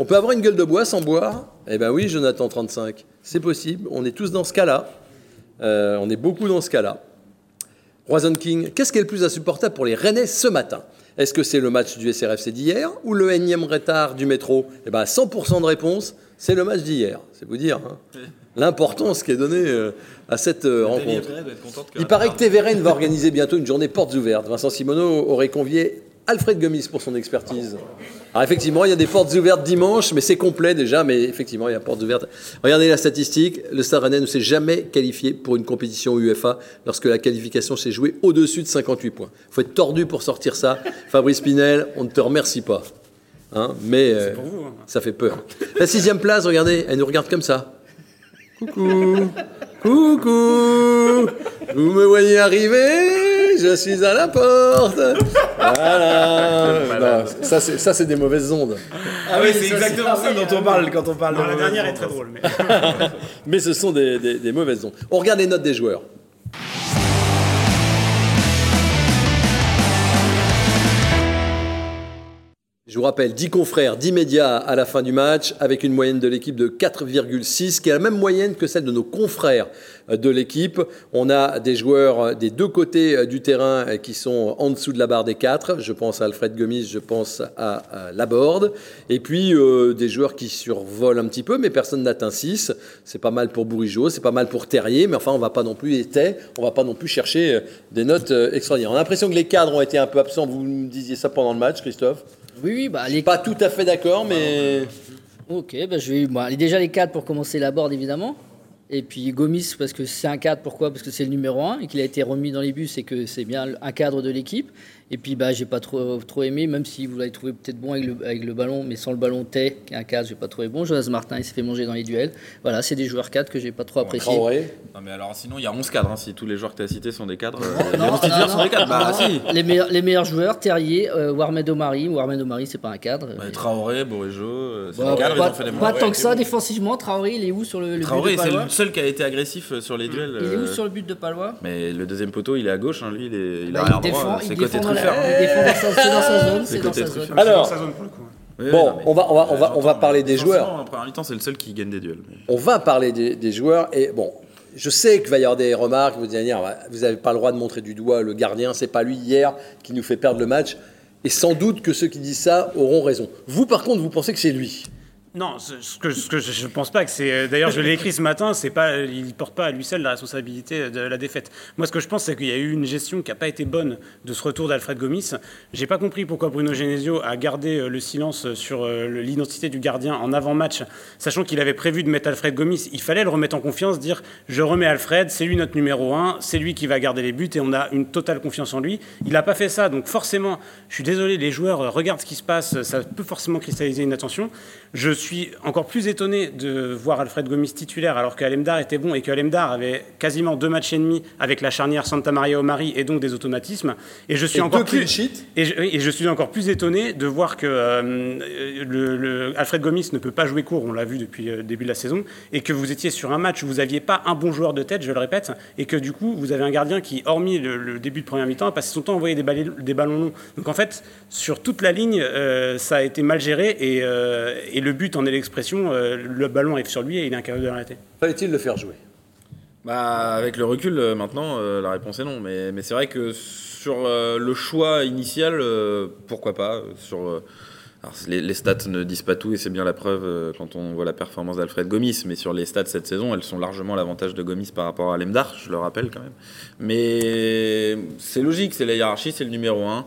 On peut avoir une gueule de bois sans boire? Eh ben oui, Jonathan 35, c'est possible. On est tous dans ce cas-là. Euh, on est beaucoup dans ce cas-là. Roison King, qu'est-ce qui est le plus insupportable pour les Rennais ce matin? Est-ce que c'est le match du SRFC d'hier ou le énième retard du métro? Eh ben 100% de réponse, c'est le match d'hier. C'est vous dire hein, l'importance qui est donnée euh, à cette euh, rencontre. Il paraît que TVRN va organiser bientôt une journée portes ouvertes. Vincent Simoneau aurait convié Alfred Gomis pour son expertise. Alors effectivement, il y a des portes ouvertes dimanche, mais c'est complet déjà, mais effectivement, il y a portes ouvertes. Regardez la statistique, le Stade Rennais ne s'est jamais qualifié pour une compétition UEFA lorsque la qualification s'est jouée au-dessus de 58 points. Il faut être tordu pour sortir ça. Fabrice Pinel, on ne te remercie pas. Hein, mais euh, vous, hein. ça fait peur. La sixième place, regardez, elle nous regarde comme ça. Coucou, coucou, vous me voyez arriver, je suis à la porte. Voilà. Non, ça, c'est, ça, c'est des mauvaises ondes. Ah oui, c'est exactement ça dont on parle quand on parle Non, de la dernière est très drôle. Mais... Mais ce sont des, des- des mauvaises ondes. On regarde les notes des joueurs. Je vous rappelle, 10 confrères, 10 médias à la fin du match, avec une moyenne de l'équipe de 4,6, qui est la même moyenne que celle de nos confrères euh, de l'équipe. On a des joueurs euh, des deux côtés euh, du terrain qui sont en dessous de la barre des 4. Je pense à Alfred Gomis, je pense à, Laborde. Et puis des joueurs qui survolent un petit peu, mais personne n'atteint 6. C'est pas mal pour Bourigeau, c'est pas mal pour Terrier, mais enfin, on va pas non plus on va pas non plus chercher des notes extraordinaires. On a l'impression que les cadres ont été un peu absents. Vous me disiez ça pendant le match, Christophe? Oui, oui, bah, les pas tout à fait d'accord, mais Ok, bah, je vais bah, déjà les 4 pour commencer la board évidemment. Et puis Gomis parce que c'est un cadre, pourquoi? Parce que c'est le numéro 1 et qu'il a été remis dans les buts, c'est que c'est bien un cadre de l'équipe. Et puis bah j'ai pas trop, trop aimé, même si vous l'avez trouvé peut-être bon avec le, avec le ballon, mais sans le ballon Tay, qui est un cadre, j'ai pas trouvé bon. Jonas Martin il s'est fait manger dans les duels. Voilà, c'est des joueurs 4 que j'ai pas trop appréciés. Traoré. Non, mais alors sinon, il y a 11 cadres. hein, si tous les joueurs que tu as cités sont des cadres, euh, les Non, 11 titulaires non, sont des cadres. Bah non, si. les, meilleurs, les meilleurs joueurs, Terrier, euh, Warmed Omari. Warmed Omari, c'est pas un cadre. Bah, Traoré, Bourigeau, euh, c'est Bah, des cadres, ils pas ont fait des pas tant que ça défensivement. Traoré, il est où sur le, le but Traoré, de c'est Palois le seul qui a été agressif euh, sur les duels. Il est où euh, sur le but de Palois Mais le deuxième poteau, il est à gauche, hein, lui, il est, il est Bah, défend, Sa, c'est dans sa zone, C'est dans sa zone. Alors. Oui, Bon, non, mais- on va, on va, on va, on va parler des joueurs. En première mi-temps, c'est le seul qui gagne des duels. mais- On va parler des, des joueurs. Et bon, je sais qu'il va y avoir des remarques. Vous allez dire, vous n'avez pas le droit de montrer du doigt le gardien. C'est pas lui hier qui nous fait perdre le match. Et sans doute que ceux qui disent ça auront raison. Vous, par contre, vous pensez que c'est lui? Non, ce que, je ne pense pas que c'est. euh, D'ailleurs, je l'ai écrit ce matin. C'est pas, il porte pas à lui seul la responsabilité de la défaite. Moi, ce que je pense, c'est qu'il y a eu une gestion qui n'a pas été bonne de ce retour d'Alfred Gomis. J'ai pas compris pourquoi Bruno Genesio a gardé euh, le silence sur euh, l'identité du gardien en avant-match, sachant qu'il avait prévu de mettre Alfred Gomis. Il fallait le remettre en confiance, dire je remets Alfred, c'est lui notre numéro un, c'est lui qui va garder les buts et on a une totale confiance en lui. Il n'a pas fait ça, donc forcément, je suis désolé, les joueurs regardent ce qui se passe, ça peut forcément cristalliser une attention. Je suis encore plus étonné de voir Alfred Gomis titulaire alors qu'Alemdar était bon et qu'Alemdar avait quasiment deux matchs et demi avec la charnière Santa Maria Omari et donc des automatismes. Et je suis Et encore plus et je, oui, et je suis encore plus étonné de voir que euh, le, le- Alfred Gomis ne peut pas jouer court, on l'a vu depuis euh, le début de la saison, et que vous étiez sur un match où vous n'aviez pas un bon joueur de tête, je le répète, et que du coup vous avez un gardien qui, hormis le, le début de première mi-temps, a passé son temps à envoyer des, balais- des ballons longs. Donc en fait, sur toute la ligne, euh, ça a été mal géré, et, euh, et le but en est l'expression, euh, le ballon arrive sur lui et il est incapable de l'arrêter. Fallait-il le faire jouer? Bah, avec le recul, euh, maintenant, euh, la réponse est non. Mais, mais c'est vrai que sur euh, le choix initial, euh, pourquoi pas sur, euh, alors, les, les stats ne disent pas tout et c'est bien la preuve euh, quand on voit la performance d'Alfred Gomis. Mais sur les stats cette saison, elles sont largement à l'avantage de Gomis par rapport à Lemdar, je le rappelle quand même. Mais c'est logique, c'est la hiérarchie, c'est le numéro 1.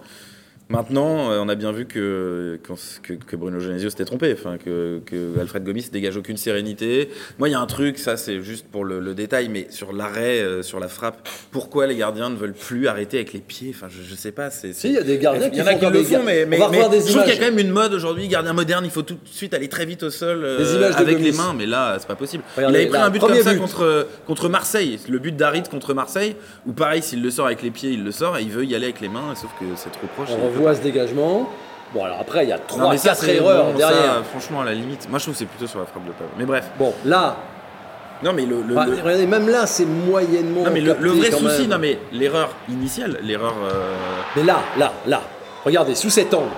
Maintenant, euh, on a bien vu que, que, que Bruno Genesio s'était trompé, enfin, que, que, Alfred Gomis dégage aucune sérénité. Moi, il y a un truc, ça c'est juste pour le, détail, mais sur l'arrêt, euh, sur la frappe, pourquoi les gardiens ne veulent plus arrêter avec les pieds? Enfin, je, je sais pas. Si, il y a des gardiens qui, y en a qui le font, mais, mais, mais je trouve qu'il y a quand même une mode aujourd'hui, gardien moderne, il faut tout de suite aller très vite au sol euh, avec les mains, mais là, c'est pas possible. il avait pris un but comme ça contre, contre Marseille, le but d'Arit contre Marseille, où pareil, s'il le sort avec les pieds, il le sort, et il veut y aller avec les mains, sauf que c'est trop proche. Ce dégagement. Bon, alors après, il y a 3-4 erreurs derrière. franchement, à la limite, moi je trouve que c'est plutôt sur la frappe de Pavard. Mais bref. Bon, là. Non, mais le. Regardez, même là, c'est moyennement. Non, mais le, vrai souci, non, mais l'erreur initiale, l'erreur. Euh, mais là, là, là. Regardez, sous cet angle.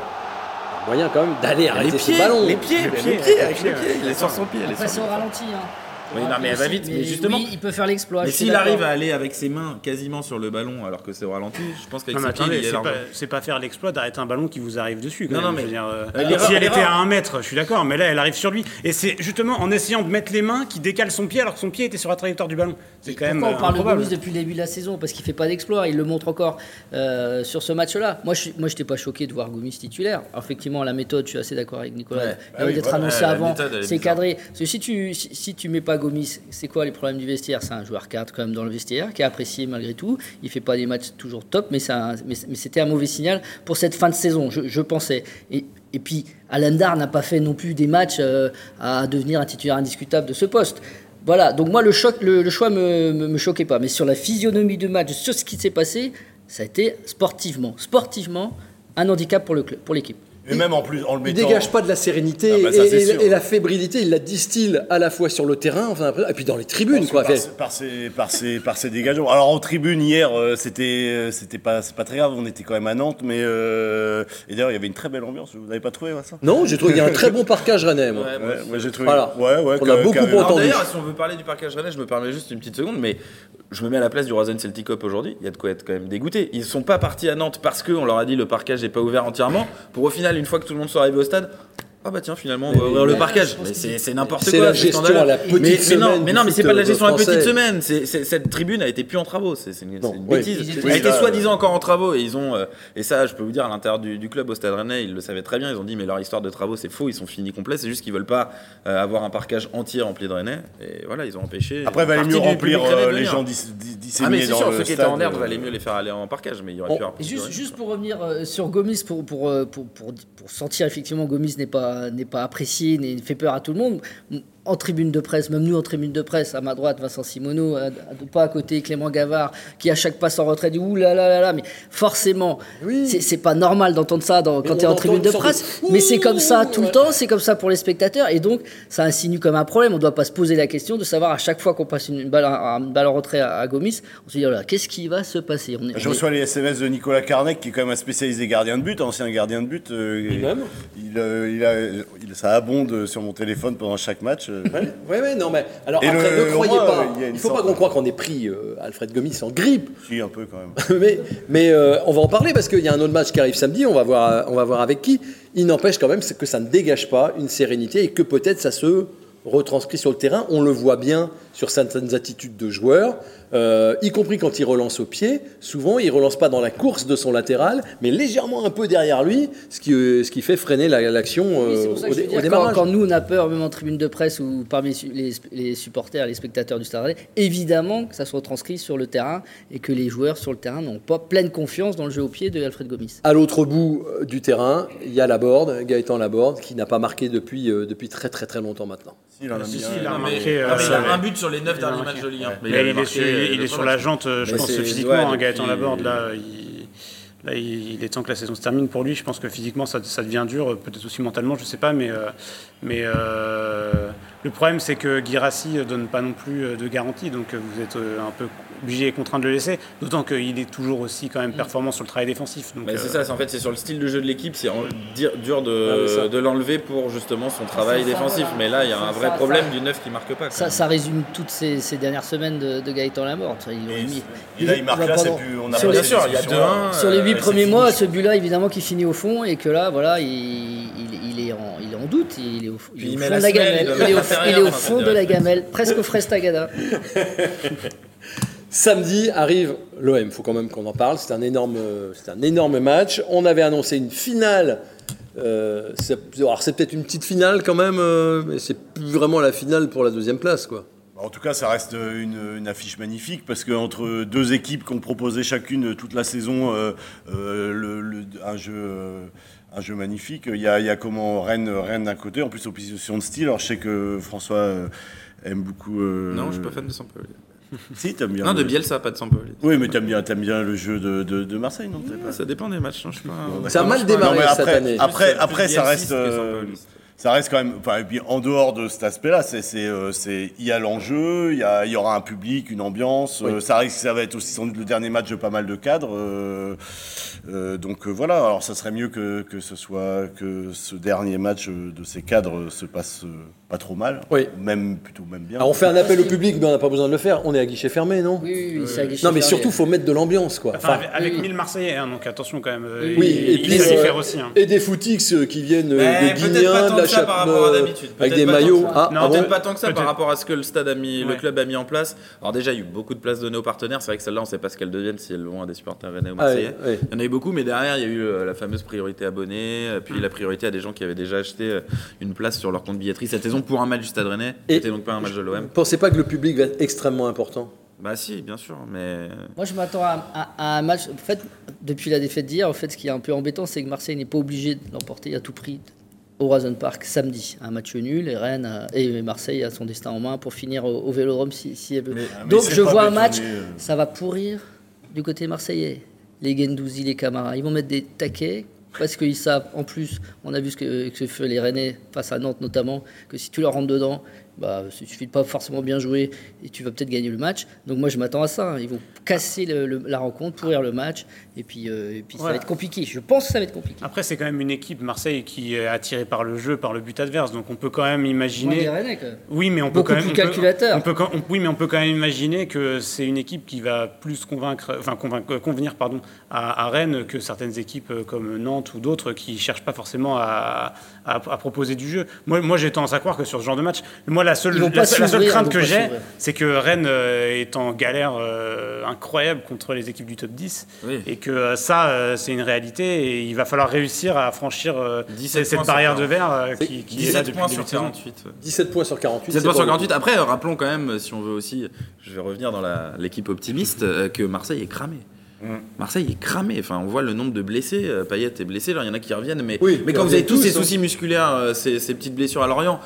Moyen quand même d'aller arrêter ce ballon. Les pieds, les pieds, les pieds, avec les pieds. Il est sur son pied. Après, c'est au ralenti. Hein. Oui, non, mais elle va vite. Mais, justement, il peut faire l'exploit. Mais s'il arrive à aller avec ses mains quasiment sur le ballon alors que c'est au ralenti, je pense qu'avec ses pieds, il est C'est pas faire l'exploit d'arrêter un ballon qui vous arrive dessus. non, non, mais euh, si elle était à un mètre, je suis d'accord, mais là, elle arrive sur lui. Et c'est justement en essayant de mettre les mains qui décale son pied alors que son pied était sur la trajectoire du ballon. C'est quand même. on parle de Gomis depuis le début de la saison? Parce qu'il fait pas d'exploit. Il le montre encore euh, sur ce match-là. Moi, je moi, j'étais pas choqué de voir Gomis titulaire. effectivement, la méthode, je suis assez d'accord avec Nicolas. Il aurait d'être annoncé avant. C'est cadré. Si tu si tu mets pas Gomis, c'est quoi les problèmes du vestiaire? C'est un joueur 4 quand même dans le vestiaire, qui est apprécié malgré tout. Il fait pas des matchs toujours top, mais, mais, c'était un mauvais signal pour cette fin de saison, je, pensais. Et, puis, Alandar n'a pas fait non plus des matchs euh, à devenir un titulaire indiscutable de ce poste. Voilà, donc moi, le, choix ne me, choquait pas. Mais sur la physionomie du match, sur ce qui s'est passé, ça a été sportivement, sportivement, un handicap pour l'équipe. Et même en plus, en le mettant... Il dégage pas de la sérénité ah, bah, et, la fébrilité, il la distille à la fois sur le terrain, enfin, et puis dans les tribunes. Quoi. Par, par, ses, par, ses, par ses dégagements. Alors en tribune, hier, euh, c'était euh, c'était pas, pas très grave, on était quand même à Nantes, mais. Euh, et d'ailleurs, il y avait une très belle ambiance, vous n'avez pas trouvé ça Non, j'ai trouvé qu'il y a un très bon parquage rennais, moi. Ouais, j'ai trouvé. Voilà. Ouais, ouais, on a beaucoup entendu. D'ailleurs, si on veut parler du parquage rennais, je me permets juste une petite seconde, mais je me mets à la place du Rosen Celtic Cup aujourd'hui, il y a de quoi être quand même dégoûté. Ils sont pas partis à Nantes parce qu'on leur a dit le parquage n'est pas ouvert entièrement, pour au final, une fois que tout le monde soit au stade. Ah bah tiens finalement on va ouvrir le parquage. c'est n'importe quoi. C'est la gestion à la petite mais, semaine. non, mais non, mais c'est pas la gestion à la petite semaine. cette tribune a été plus en travaux. C'est une, bêtise. Elle a été soi-disant encore en travaux et ils ont euh, et ça je peux vous dire à l'intérieur du, club au Stade Rennais ils le savaient très bien. Ils ont dit mais leur histoire de travaux c'est faux. Ils sont finis complets. C'est juste qu'ils veulent pas euh, avoir un parquage entier rempli de Rennais et voilà ils ont empêché. Après il valait mieux remplir euh, les gens disséminés ah mais c'est sûr ceux qui étaient en herbe valait mieux les faire aller en parquage mais il y aurait pu Juste pour revenir sur Gomis pour pour sentir effectivement Gomis n'est pas n'est pas apprécié et fait peur à tout le monde en tribune de presse, même nous en tribune de presse, à ma droite, Vincent Simoneau, à, pas à côté, Clément Gavard, qui à chaque passe en retrait dit ouh là là là là, mais forcément, c'est pas normal d'entendre ça quand tu es en tribune de presse, mais c'est comme ça tout le temps, c'est comme ça pour les spectateurs, et donc ça insinue comme un problème. On doit pas se poser la question de savoir à chaque fois qu'on passe une balle, balle en retrait à, Gomis, on se dit oh là, qu'est-ce qui va se passer? On Je reçois les SMS de Nicolas Carnec, qui est quand même un spécialisé gardien de but, ancien gardien de but. Euh, il, euh, il, a, ça abonde sur mon téléphone pendant chaque match. Oui, oui, non, mais alors après, ne croyez pas. Il ne faut pas qu'on croie qu'on ait pris euh, Alfred Gomis en grippe. Si, un peu quand même. mais mais euh, on va en parler parce qu'il y a un autre match qui arrive samedi. On va voir, on va voir avec qui. Il n'empêche quand même que ça ne dégage pas une sérénité et que peut-être ça se retranscrit sur le terrain. On le voit bien sur certaines attitudes de joueurs. Euh, y compris quand il relance au pied. Souvent, il relance pas dans la course de son latéral, mais légèrement un peu derrière lui, ce qui, euh, ce qui fait freiner l'action euh, au, démarrage. Quand, nous, on a peur, même en tribune de presse ou parmi les, supporters, les spectateurs du Stade évidemment que ça se retranscrit sur le terrain et que les joueurs sur le terrain n'ont pas pleine confiance dans le jeu au pied de Alfred Gomis. À l'autre bout du terrain, il y a Laborde, Gaëtan Laborde, qui n'a pas marqué depuis, depuis très très très longtemps maintenant. il a, un, but sur les 9 derniers matchs de Ligue 1. il il est sur la jante, euh, je pense, physiquement. un hein, Gaëtan Laborde, là, il, là, il est temps que la saison se termine pour lui. Je pense que physiquement, ça, ça devient dur, peut-être aussi mentalement, je ne sais pas, mais, euh, mais euh, le problème, c'est que Girassi ne donne pas non plus de garantie, donc vous êtes un peu obligé et contraint de le laisser, d'autant qu'il est toujours aussi quand même mm. performant sur le travail défensif. c'est euh, ça, en fait, c'est sur le style de jeu de l'équipe, c'est dur de, ah de l'enlever pour justement son travail défensif. Mais là, il y a un vrai problème du neuf qui marque pas. Ça, ça, résume toutes ces, ces, dernières semaines de, de Gaëtan Lamort. Il, il, là, il marque là, c'est plus. On a sur bien sûr, il y a 2-1. Sur les 8 premiers mois, ce but-là, évidemment, qui finit au fond et que là, voilà, il, il est, il est. Il est au, fond de la gamelle. Il est au, fond de la gamelle, presque au Frestagada. Samedi arrive l'OM, il faut quand même qu'on en parle. C'est un, énorme, c'est un énorme match. On avait annoncé une finale. euh, c'est, alors c'est peut-être une petite finale quand même, euh, mais c'est plus vraiment la finale pour la deuxième place. Quoi. En tout cas, ça reste une, une affiche magnifique parce qu'entre deux équipes qui ont proposé chacune toute la saison euh, euh, le- le- un, jeu, euh, un jeu magnifique, il y a, il y a comment Rennes, Rennes d'un côté, en plus opposition de style. Alors je sais que François euh, aime beaucoup. euh, Non, je suis pas fan de Sampoli. Si, t'aimes bien. Non, de Bielsa, pas de Sampoli. Oui, mais t'aimes bien, t'aimes bien le jeu de, de, de Marseille, non pas- Ça dépend des matchs. non, je suis pas- Ça a mal démarré Non, mais cette après- année. après- après, ça reste, euh. Ça reste quand même. Enfin, et puis en dehors de cet aspect-là, c'est, c'est, euh, c'est- il y a l'enjeu, il y, a- il y aura un public, une ambiance. euh, ça risque, ça va être aussi sans doute le dernier match de pas mal de cadres. euh, euh, donc euh, voilà. Alors ça serait mieux que, que ce soit que ce dernier match de ces cadres se passe euh, pas trop mal. Oui. Même plutôt même bien. Alors on fait un appel au public, mais on n'a pas besoin de le faire. On est à guichet fermé, non? Oui, oui, oui, c'est à guichet Non, mais fermé. surtout, faut mettre de l'ambiance, quoi. Enfin, Enfin, avec avec oui. 1000 Marseillais, hein, donc attention quand même. oui, il- et il puis sait euh, faire aussi. hein. et des footix qui viennent Mais de Ça par rapport à d'habitude. avec Peut-être des pas tant maillots. que ça. Ah, Non, ah bon Peut-être pas tant que ça par rapport à ce que le stade a mis, le club a mis en place. Alors déjà, il y a eu beaucoup de places données aux partenaires. C'est vrai que celle-là, on ne sait pas ce qu'elles deviennent si elles vont à des supporters rennais ou Ah, ouais, marseillais. ouais. Il y en a eu beaucoup, mais derrière, il y a eu euh, la fameuse priorité abonnée, euh, puis la priorité à des gens qui avaient déjà acheté euh, une place sur leur compte billetterie cette saison pour un match du Stade Rennais. Et- C'était donc pas un match de Vous l'OM. pensez pas que le public va être extrêmement important Bah si, bien sûr, mais Moi, je m'attends à, à- à un match. En fait, depuis la défaite d'hier, en fait, ce qui est un peu embêtant, c'est que Marseille n'est pas obligé de l'emporter à tout prix au Horizon Park samedi. Un match nul et Rennes a- et Marseille a son destin en main pour finir au, au Vélodrome si, si elle veut. mais Donc, je vois un match, euh. ça va pourrir du côté marseillais. Les Gendouzi, les Camara, ils vont mettre des taquets. Parce qu'ils savent, en plus, on a vu ce que, que fait les Rennais face à Nantes notamment, que si tu leur rentres dedans, bah, il suffit de pas forcément bien jouer et tu vas peut-être gagner le match. Donc moi je m'attends à ça. hein. Ils vont casser le- le- la rencontre, pourrir le match et puis, euh, et puis ça va être compliqué. Je pense que ça va être compliqué. Après, c'est quand même une équipe, Marseille, qui est attirée par le jeu, par le but adverse. Donc on peut quand même imaginer. quand même. Oui, mais on peut quand même. plus on peut- calculateur. on peut on- oui, mais on peut quand même imaginer que c'est une équipe qui va plus convaincre, enfin convaincre, convenir, pardon, à, à Rennes que certaines équipes euh, comme Nantes ou d'autres qui cherchent pas forcément à, à- à proposer du jeu. Moi, moi, j'ai tendance à croire que sur ce genre de match, moi, la seule, la, la crainte que j'ai, c'est que Rennes euh, est en galère euh, incroyable contre les équipes du top 10 Oui. et que euh, ça, euh, c'est une réalité et il va falloir réussir à franchir euh, 17 cette barrière de verre euh, qui, qui est là 17 depuis points sur de saison. 48. ouais. 17 points sur 48. 17 c'est points pas sur beaucoup. 48. Après, rappelons quand même, si on veut aussi, je vais revenir dans l'équipe optimiste, euh, que Marseille est cramé. Marseille est cramé. Enfin, on voit le nombre de blessés. Payet est blessé. Alors, il y en a qui reviennent. Mais, Oui, mais quand vous avez tous ces hein. soucis musculaires, euh, ces, ces petites blessures à Lorient,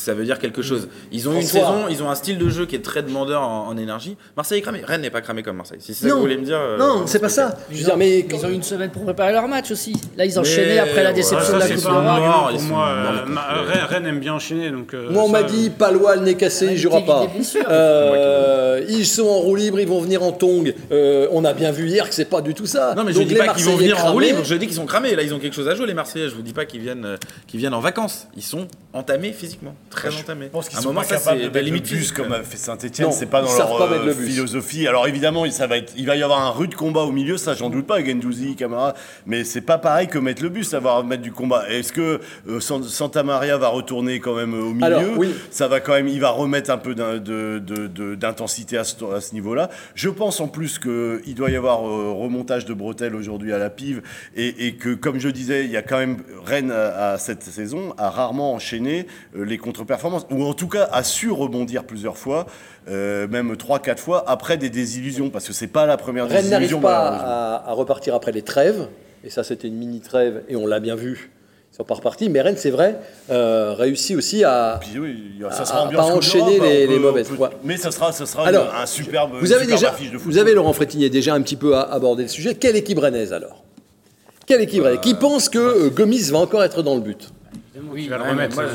ça veut dire quelque chose. Ils ont une saison, ils ont un style de jeu qui est très demandeur en, en énergie. Marseille est cramé. Rennes n'est pas cramé comme Marseille. Si c'est ça que vous voulez me dire. euh, Non, c'est pas ça. Je veux dire, mais Ils ont eu une semaine pour préparer leur match aussi. Là, ils Mais- enchaînaient après la ouais, déception Ça, de la c'est Coupe d'Europe. pour moi. euh, contre- Rennes, aime bien enchaîner. Donc, euh, Moi, on ça, m'a dit, Palois, le nez cassé, il jouera éviter pas. Euh, ils sont en roue libre, ils vont venir en tongue. Euh, on a bien vu hier que c'est pas du tout ça. Non mais je dis pas qu'ils vont venir en roue libre, je dis qu'ils sont cramés. Là ils ont quelque chose à jouer les Marseillais. Je vous dis pas qu'ils viennent, euh, qu'ils viennent en vacances. Ils sont entamés physiquement, très entamés. Je pense qu'ils sont moment pas ça capables de mettre le limites bus comme a même. fait Saint-Etienne. Non, C'est pas dans leur le euh, philosophie. Alors évidemment, ça va être, il va y avoir un rude combat au milieu, ça j'en doute pas, Gendouzi, Camara. Mais c'est pas pareil que mettre le bus, savoir mettre du combat. Est-ce que euh, San- Santa Maria va retourner quand même au milieu? Alors, oui. Ça va quand même, il va remettre un peu d'intensité à ce, niveau-là. Je pense en plus qu'il doit y avoir euh, remontage de bretelles aujourd'hui à la pive et, et que, comme je disais, il y a quand même Rennes à, à cette saison a rarement enchaîné euh, les contre-performances ou en tout cas a su rebondir plusieurs fois, euh, même trois, quatre fois après des désillusions parce que c'est pas la première Rennes n'arrive désillusion. pas malheureusement. à, à repartir après les trêves. Et ça, c'était une mini trêve et on l'a bien vu. Ils sont pas repartis. Mais Rennes, c'est vrai, euh, réussit aussi à. Puis oui, il y a- ça à- sera à pas enchaîner les- peut- mauvaises peut- fois. Mais ça sera, ça sera Alors, un superbe. Vous avez superbe déjà, affiche de vous avez Laurent Frétinier déjà un petit peu abordé le sujet. Quelle équipe rennaise alors? Quelle équipe rennaise? Qui pense que euh, Gomis va encore être dans le but? Tu vas le Ouais, remettre. moi, euh,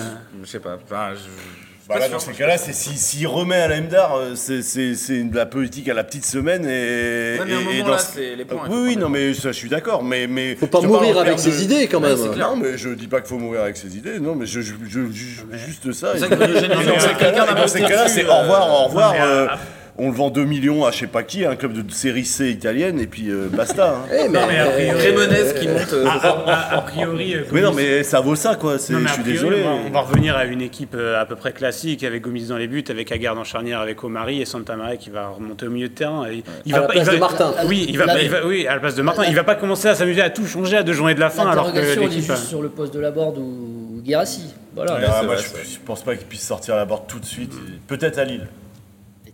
je, sais pas. Enfin, je- Bah là, dans ces cas-là, c'est s'il s'il remet à l'Emdar, euh, c'est de la politique à la petite semaine et. Ouais, mais à un et- et moment, dans là, ce- c'est les points, faut Oui, oui, non, mais ça, je suis d'accord, mais mais. Faut pas mourir avec ses idées quand même. Non, mais je dis pas qu'il faut mourir avec ses idées. Non, mais je, je, je- je- juste ça. C'est que dans ces cas-là, c'est au revoir, euh, au revoir. Euh, euh, on le vend 2 millions à je sais pas qui, un club de série C italienne, et puis euh, basta. hein. Eh, mais, Non, mais a priori- Crémonez qui monte. euh, A, a- a priori, euh, Mais non, mais ça vaut ça, quoi. Non, Je suis désolé. On va, on va revenir à une équipe euh, à peu près classique avec Gomis dans les buts, avec Agarde en charnière, avec Omari et Santamaria qui va remonter au milieu de terrain. Et il À va la pas- place il va- de Martin. Oui, il va, La- il va- oui, à la place de Martin. Il va pas commencer à s'amuser à tout changer à deux journées de la fin alors que l'équipe. juste sur le poste de la board ou Guirassi. Voilà. Moi, vrai, je, je pense pas qu'il puisse sortir à la board tout de suite. Peut-être à Lille.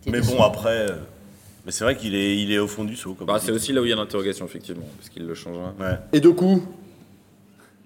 Était Mais bon, après. euh, Mais c'est vrai qu'il est, il est au fond du saut. Comme Bah, c'est aussi là où il y a l'interrogation, effectivement, parce qu'il le changera. Ouais. Et de coup,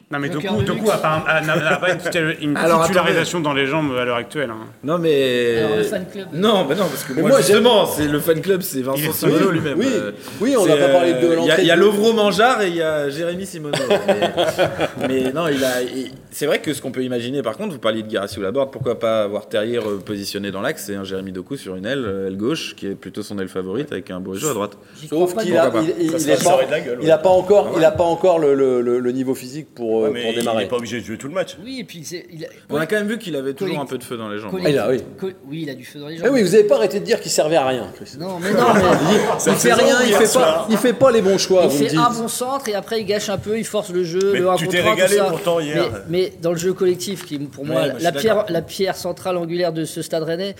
Non, mais Doku, Doku a pas, a- n'a- pas une, titu- une Alors, titularisation dans les jambes à l'heure actuelle. hein. Non, mais. Alors, le fan club. Non, mais non, parce que Mais moi, moi, justement, c'est le fan club, c'est Il Vincent est- Simoneau oui, lui-même. oui. Euh, Oui, on c'est, n'a pas parlé de euh, Il y a, l'entrée il y a de- Lovro Mangeard et il y a Jérémy Simoneau. mais, mais non, il a. il- C'est vrai que ce qu'on peut imaginer, par contre, vous parliez de Guirassi ou Laborde, pourquoi pas avoir Terrier euh, positionné dans l'axe et un Jérémy Doku sur une aile, euh, aile gauche, qui est plutôt son aile favorite, avec un Bourgeois à droite. Sauf qu'il a, il, il- il est pas, il ouais. a pas encore, il a pas encore le, le- le- le niveau physique pour, Ouais, mais pour il démarrer. n'est pas obligé de jouer tout le match. Oui, et puis c'est- il a- On a quand même vu qu'il avait toujours Colli- un peu de feu dans les jambes. colli- Ah, il a, oui. il a du feu dans les Eh jambes. oui, vous n'avez pas arrêté de dire qu'il servait à rien, Chris. Non, mais non, mais Il fait saison rien, il fait pas, il fait pas les bons choix. il vous me fait dites. un bon centre et après il gâche un peu, il force le jeu, Mais le 1 tu t'es 1, tout régalé pourtant hier. Mais, mais dans le jeu collectif, qui pour moi, Ouais, la, pierre, la pierre centrale angulaire de ce stade rennais,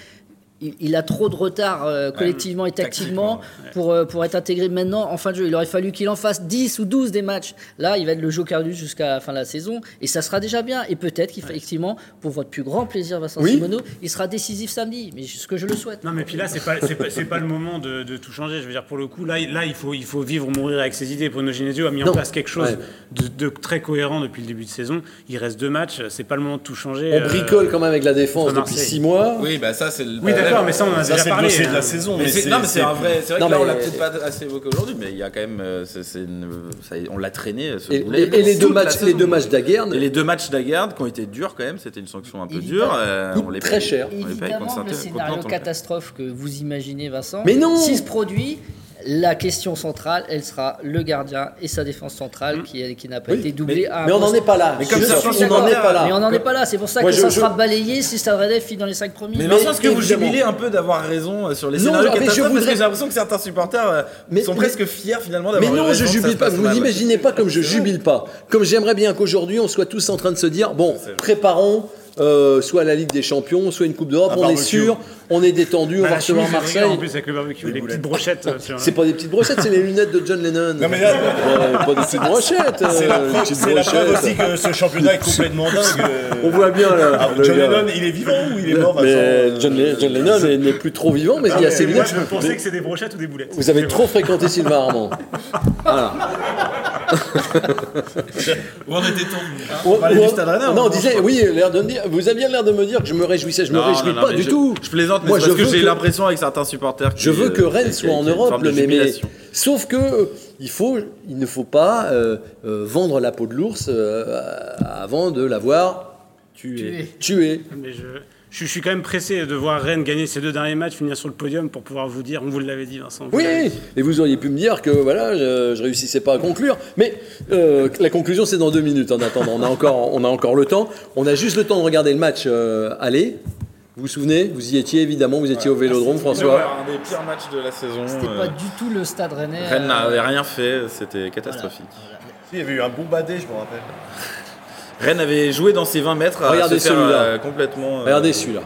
il, il a trop de retard euh, collectivement et tactiquement pour, euh, pour être intégré maintenant en fin de jeu. Il aurait fallu qu'il en fasse 10 ou 12 des matchs. Là, il va être le joker du jusqu'à la fin de la saison et ça sera déjà bien. Et peut-être qu'effectivement, pour votre plus grand plaisir, Vincent Oui. Simoneau, il sera décisif samedi. Mais ce que je le souhaite. Non, mais puis là, c'est pas, c'est pas, c'est pas le moment de, de tout changer. Je veux dire, pour le coup, là, il- là il, faut, il faut vivre ou mourir avec ses idées. Bruno Genesio a mis Non. en place quelque chose Ouais. de, de très cohérent depuis le début de saison. Il reste deux matchs. C'est pas le moment de tout changer. On euh, bricole quand même avec la défense depuis Marseille. 6 mois. Oui, bah ça, c'est le. Oui, d'accord, mais ça, on en a Ça, déjà c'est le parlé. dossier de la saison. Mais c'est- non, mais c'est un vrai. C'est vrai Non, que là, on l'a peut-être pas assez évoqué aujourd'hui, mais il y a quand même. euh, c'est- c'est une- ça- on l'a traîné. Ce Et, boulet, et- et les deux matchs, les deux matchs d'Aguerne, Et les deux matchs d'Agarde qui ont été durs quand même, c'était une sanction un peu dure. euh, Coûte on les très cher. Évidemment, le scénario catastrophe que vous imaginez, Vincent, Mais non s'il se produit, la question centrale, elle sera le gardien et sa défense centrale qui, est- qui n'a pas Oui, été doublée. à un mais on n'en est pas là. Mais comme ça, on n'en est pas là. Mais on n'en est pas là, c'est pour ça Moi, que je- ça je- sera balayé si Stade Rennais finit dans les 5 premiers. Mais Vincent, est-ce que vous jubilez un peu d'avoir raison euh, sur les Non, scénarios mais Parce voudrais- que j'ai l'impression que certains supporters euh, Mais- sont mais- presque fiers finalement Mais d'avoir eu non, je raison, jubile pas. Vous n'imaginez pas comme je jubile pas. Comme j'aimerais bien qu'aujourd'hui, on soit tous en train de se dire bon, préparons euh, soit la Ligue des Champions, soit une Coupe d'Europe. On est sûr, on est détendu, on Bah, va recevoir Rigueur, En Marseille. plus, avec le barbecue, les boulettes. petites brochettes. euh, C'est pas des petites brochettes, c'est les lunettes de John Lennon. Non, mais là- Ouais, pas des petites brochettes. C'est la euh, la preuve aussi que ce championnat est complètement dingue. euh. On voit bien là. Ah, John gars. Lennon, il est vivant ou il est mort Mais John, Le- John Lennon n'est- plus trop vivant, mais il y a ses Moi, lunettes. je pensais que c'est des brochettes ou des boulettes. Vous avez trop fréquenté Sylvain Armand. Voilà. Où en était-on hein On- On parlait on- du Stade Rennais, non, on on- disait, oui, l'air de me dire, vous aviez l'air de me dire que je me réjouissais. Je me Non, réjouis non, non, pas mais du je- tout. Je plaisante, mais Moi, c'est parce je que veux j'ai que- l'impression avec certains supporters qui, Je veux que euh, Rennes qui- soit en qui- une Europe, forme de mais, mais- jubilation. sauf que euh, il faut, il ne faut pas euh, euh, vendre la peau de l'ours euh, avant de l'avoir Tué. tué. Mais je, je, suis quand même pressé de voir Rennes gagner ses deux derniers matchs, finir sur le podium pour pouvoir vous dire, on vous l'avait dit, Vincent. vous Oui, dit. et vous auriez pu me dire que voilà, je, je réussissais pas à conclure, mais euh, la conclusion c'est dans deux minutes. En attendant, on a encore, on a encore le temps. On a juste le temps de regarder le match euh, aller. Vous vous souvenez? Vous y étiez évidemment. Vous étiez au Vélodrome, François. un des pires matchs de la saison. C'était euh, pas du tout le Stade Rennais. Rennes euh, n'avait rien fait, c'était catastrophique. Il y avait eu un bon badé, je me rappelle. Rennes avait joué dans ses 20 mètres à Regardez se faire celui-là. euh, complètement. euh, Regardez celui-là.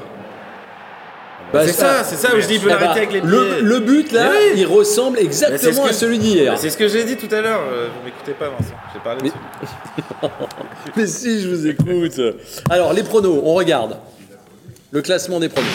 c'est ça, c'est ça où je dis il peut Eh l'arrêter avec les pieds. le, le but là, oui. il ressemble exactement ce que- à celui d'hier. C'est ce que j'ai dit tout à l'heure, euh, vous m'écoutez pas Vincent, j'ai parlé Mais- dessus. Mais si, je vous écoute. Alors, les pronos, on regarde. Le classement des pronos.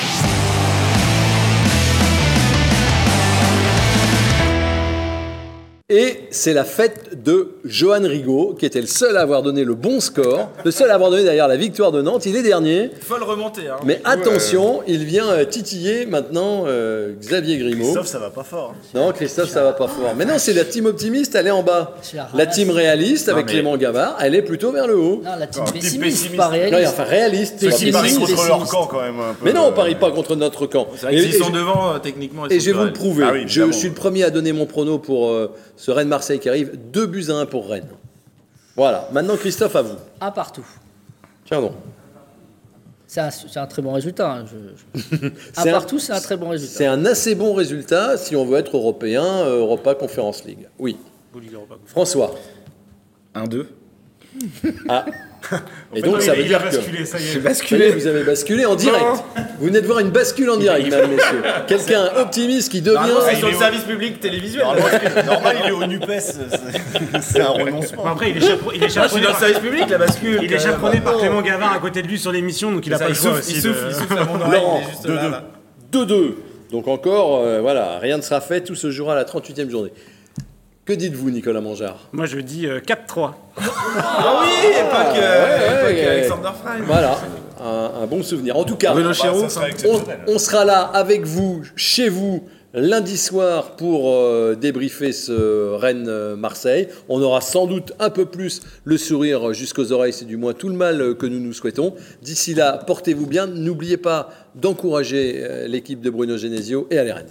Et c'est la fête de Johan Rigaud, qui était le seul à avoir donné le bon score, le seul à avoir donné d'ailleurs la victoire de Nantes. Il est dernier. Folle remontée. Hein. Mais euh, attention, il vient euh, titiller maintenant euh, Xavier Grimaud. Sauf ça va pas fort. hein. Non, Christophe, ça va pas fort. Mais non, c'est la team optimiste, elle est en bas. La team réaliste avec mais- Clément Gavard, elle est plutôt vers le haut. Non, la team Ah, team pessimiste, pessimiste. pas réaliste. enfin réaliste. Pessimiste. Ils parient Pessimiste, contre leur pessimiste. camp quand même. un peu. Mais non, on parie pas contre notre camp. Et sont devant, euh, techniquement, ils et je vais vous le prouver. Ah oui, je suis le premier à donner mon prono pour euh, ce Rennes-Marseille qui arrive. 2 buts à 1 pour Rennes. Voilà. Maintenant, Christophe, à vous. Un partout. Tiens donc. C'est un, très bon résultat. hein, je- je- Un C'est un- partout, c'est un très bon résultat. C'est un assez bon résultat si on veut être européen, euh, Europa Conference League. Oui. François. 1-2. Ah. Et donc ça veut dire que basculé, ça y est. Basculé. vous avez basculé en direct. Vous venez de voir une bascule en direct, mesdames, messieurs. Quelqu'un optimiste qui devient. C'est sur le service public télévisuel. Normal, il est au NUPES, c'est- un renoncement. Après, il est, chaperon- il est Ah, chaperonné dans le service public, la bascule. il est chaperonné par Clément Gavin à côté de lui sur l'émission, donc il a pas le il choix souffle, aussi. il de- souffle, il souffle à mon oreille, Laurent, il est juste là, là. 2-2. Donc encore, voilà, rien ne sera fait, tout se jouera à la 38e journée. Que dites-vous, Nicolas Mangeard Moi, je dis euh, 4-3. Ah oui, époque, euh, ouais, époque ouais. Alexander Fry. Voilà, un, un bon souvenir. En tout cas, Bruno Chéreau. ça sera on, sera là avec vous, chez vous, lundi soir pour euh, débriefer ce Rennes-Marseille. On aura sans doute un peu plus le sourire jusqu'aux oreilles, c'est du moins tout le mal euh, que nous nous souhaitons. D'ici là, portez-vous bien. N'oubliez pas d'encourager euh, l'équipe de Bruno Genesio et allez Rennes.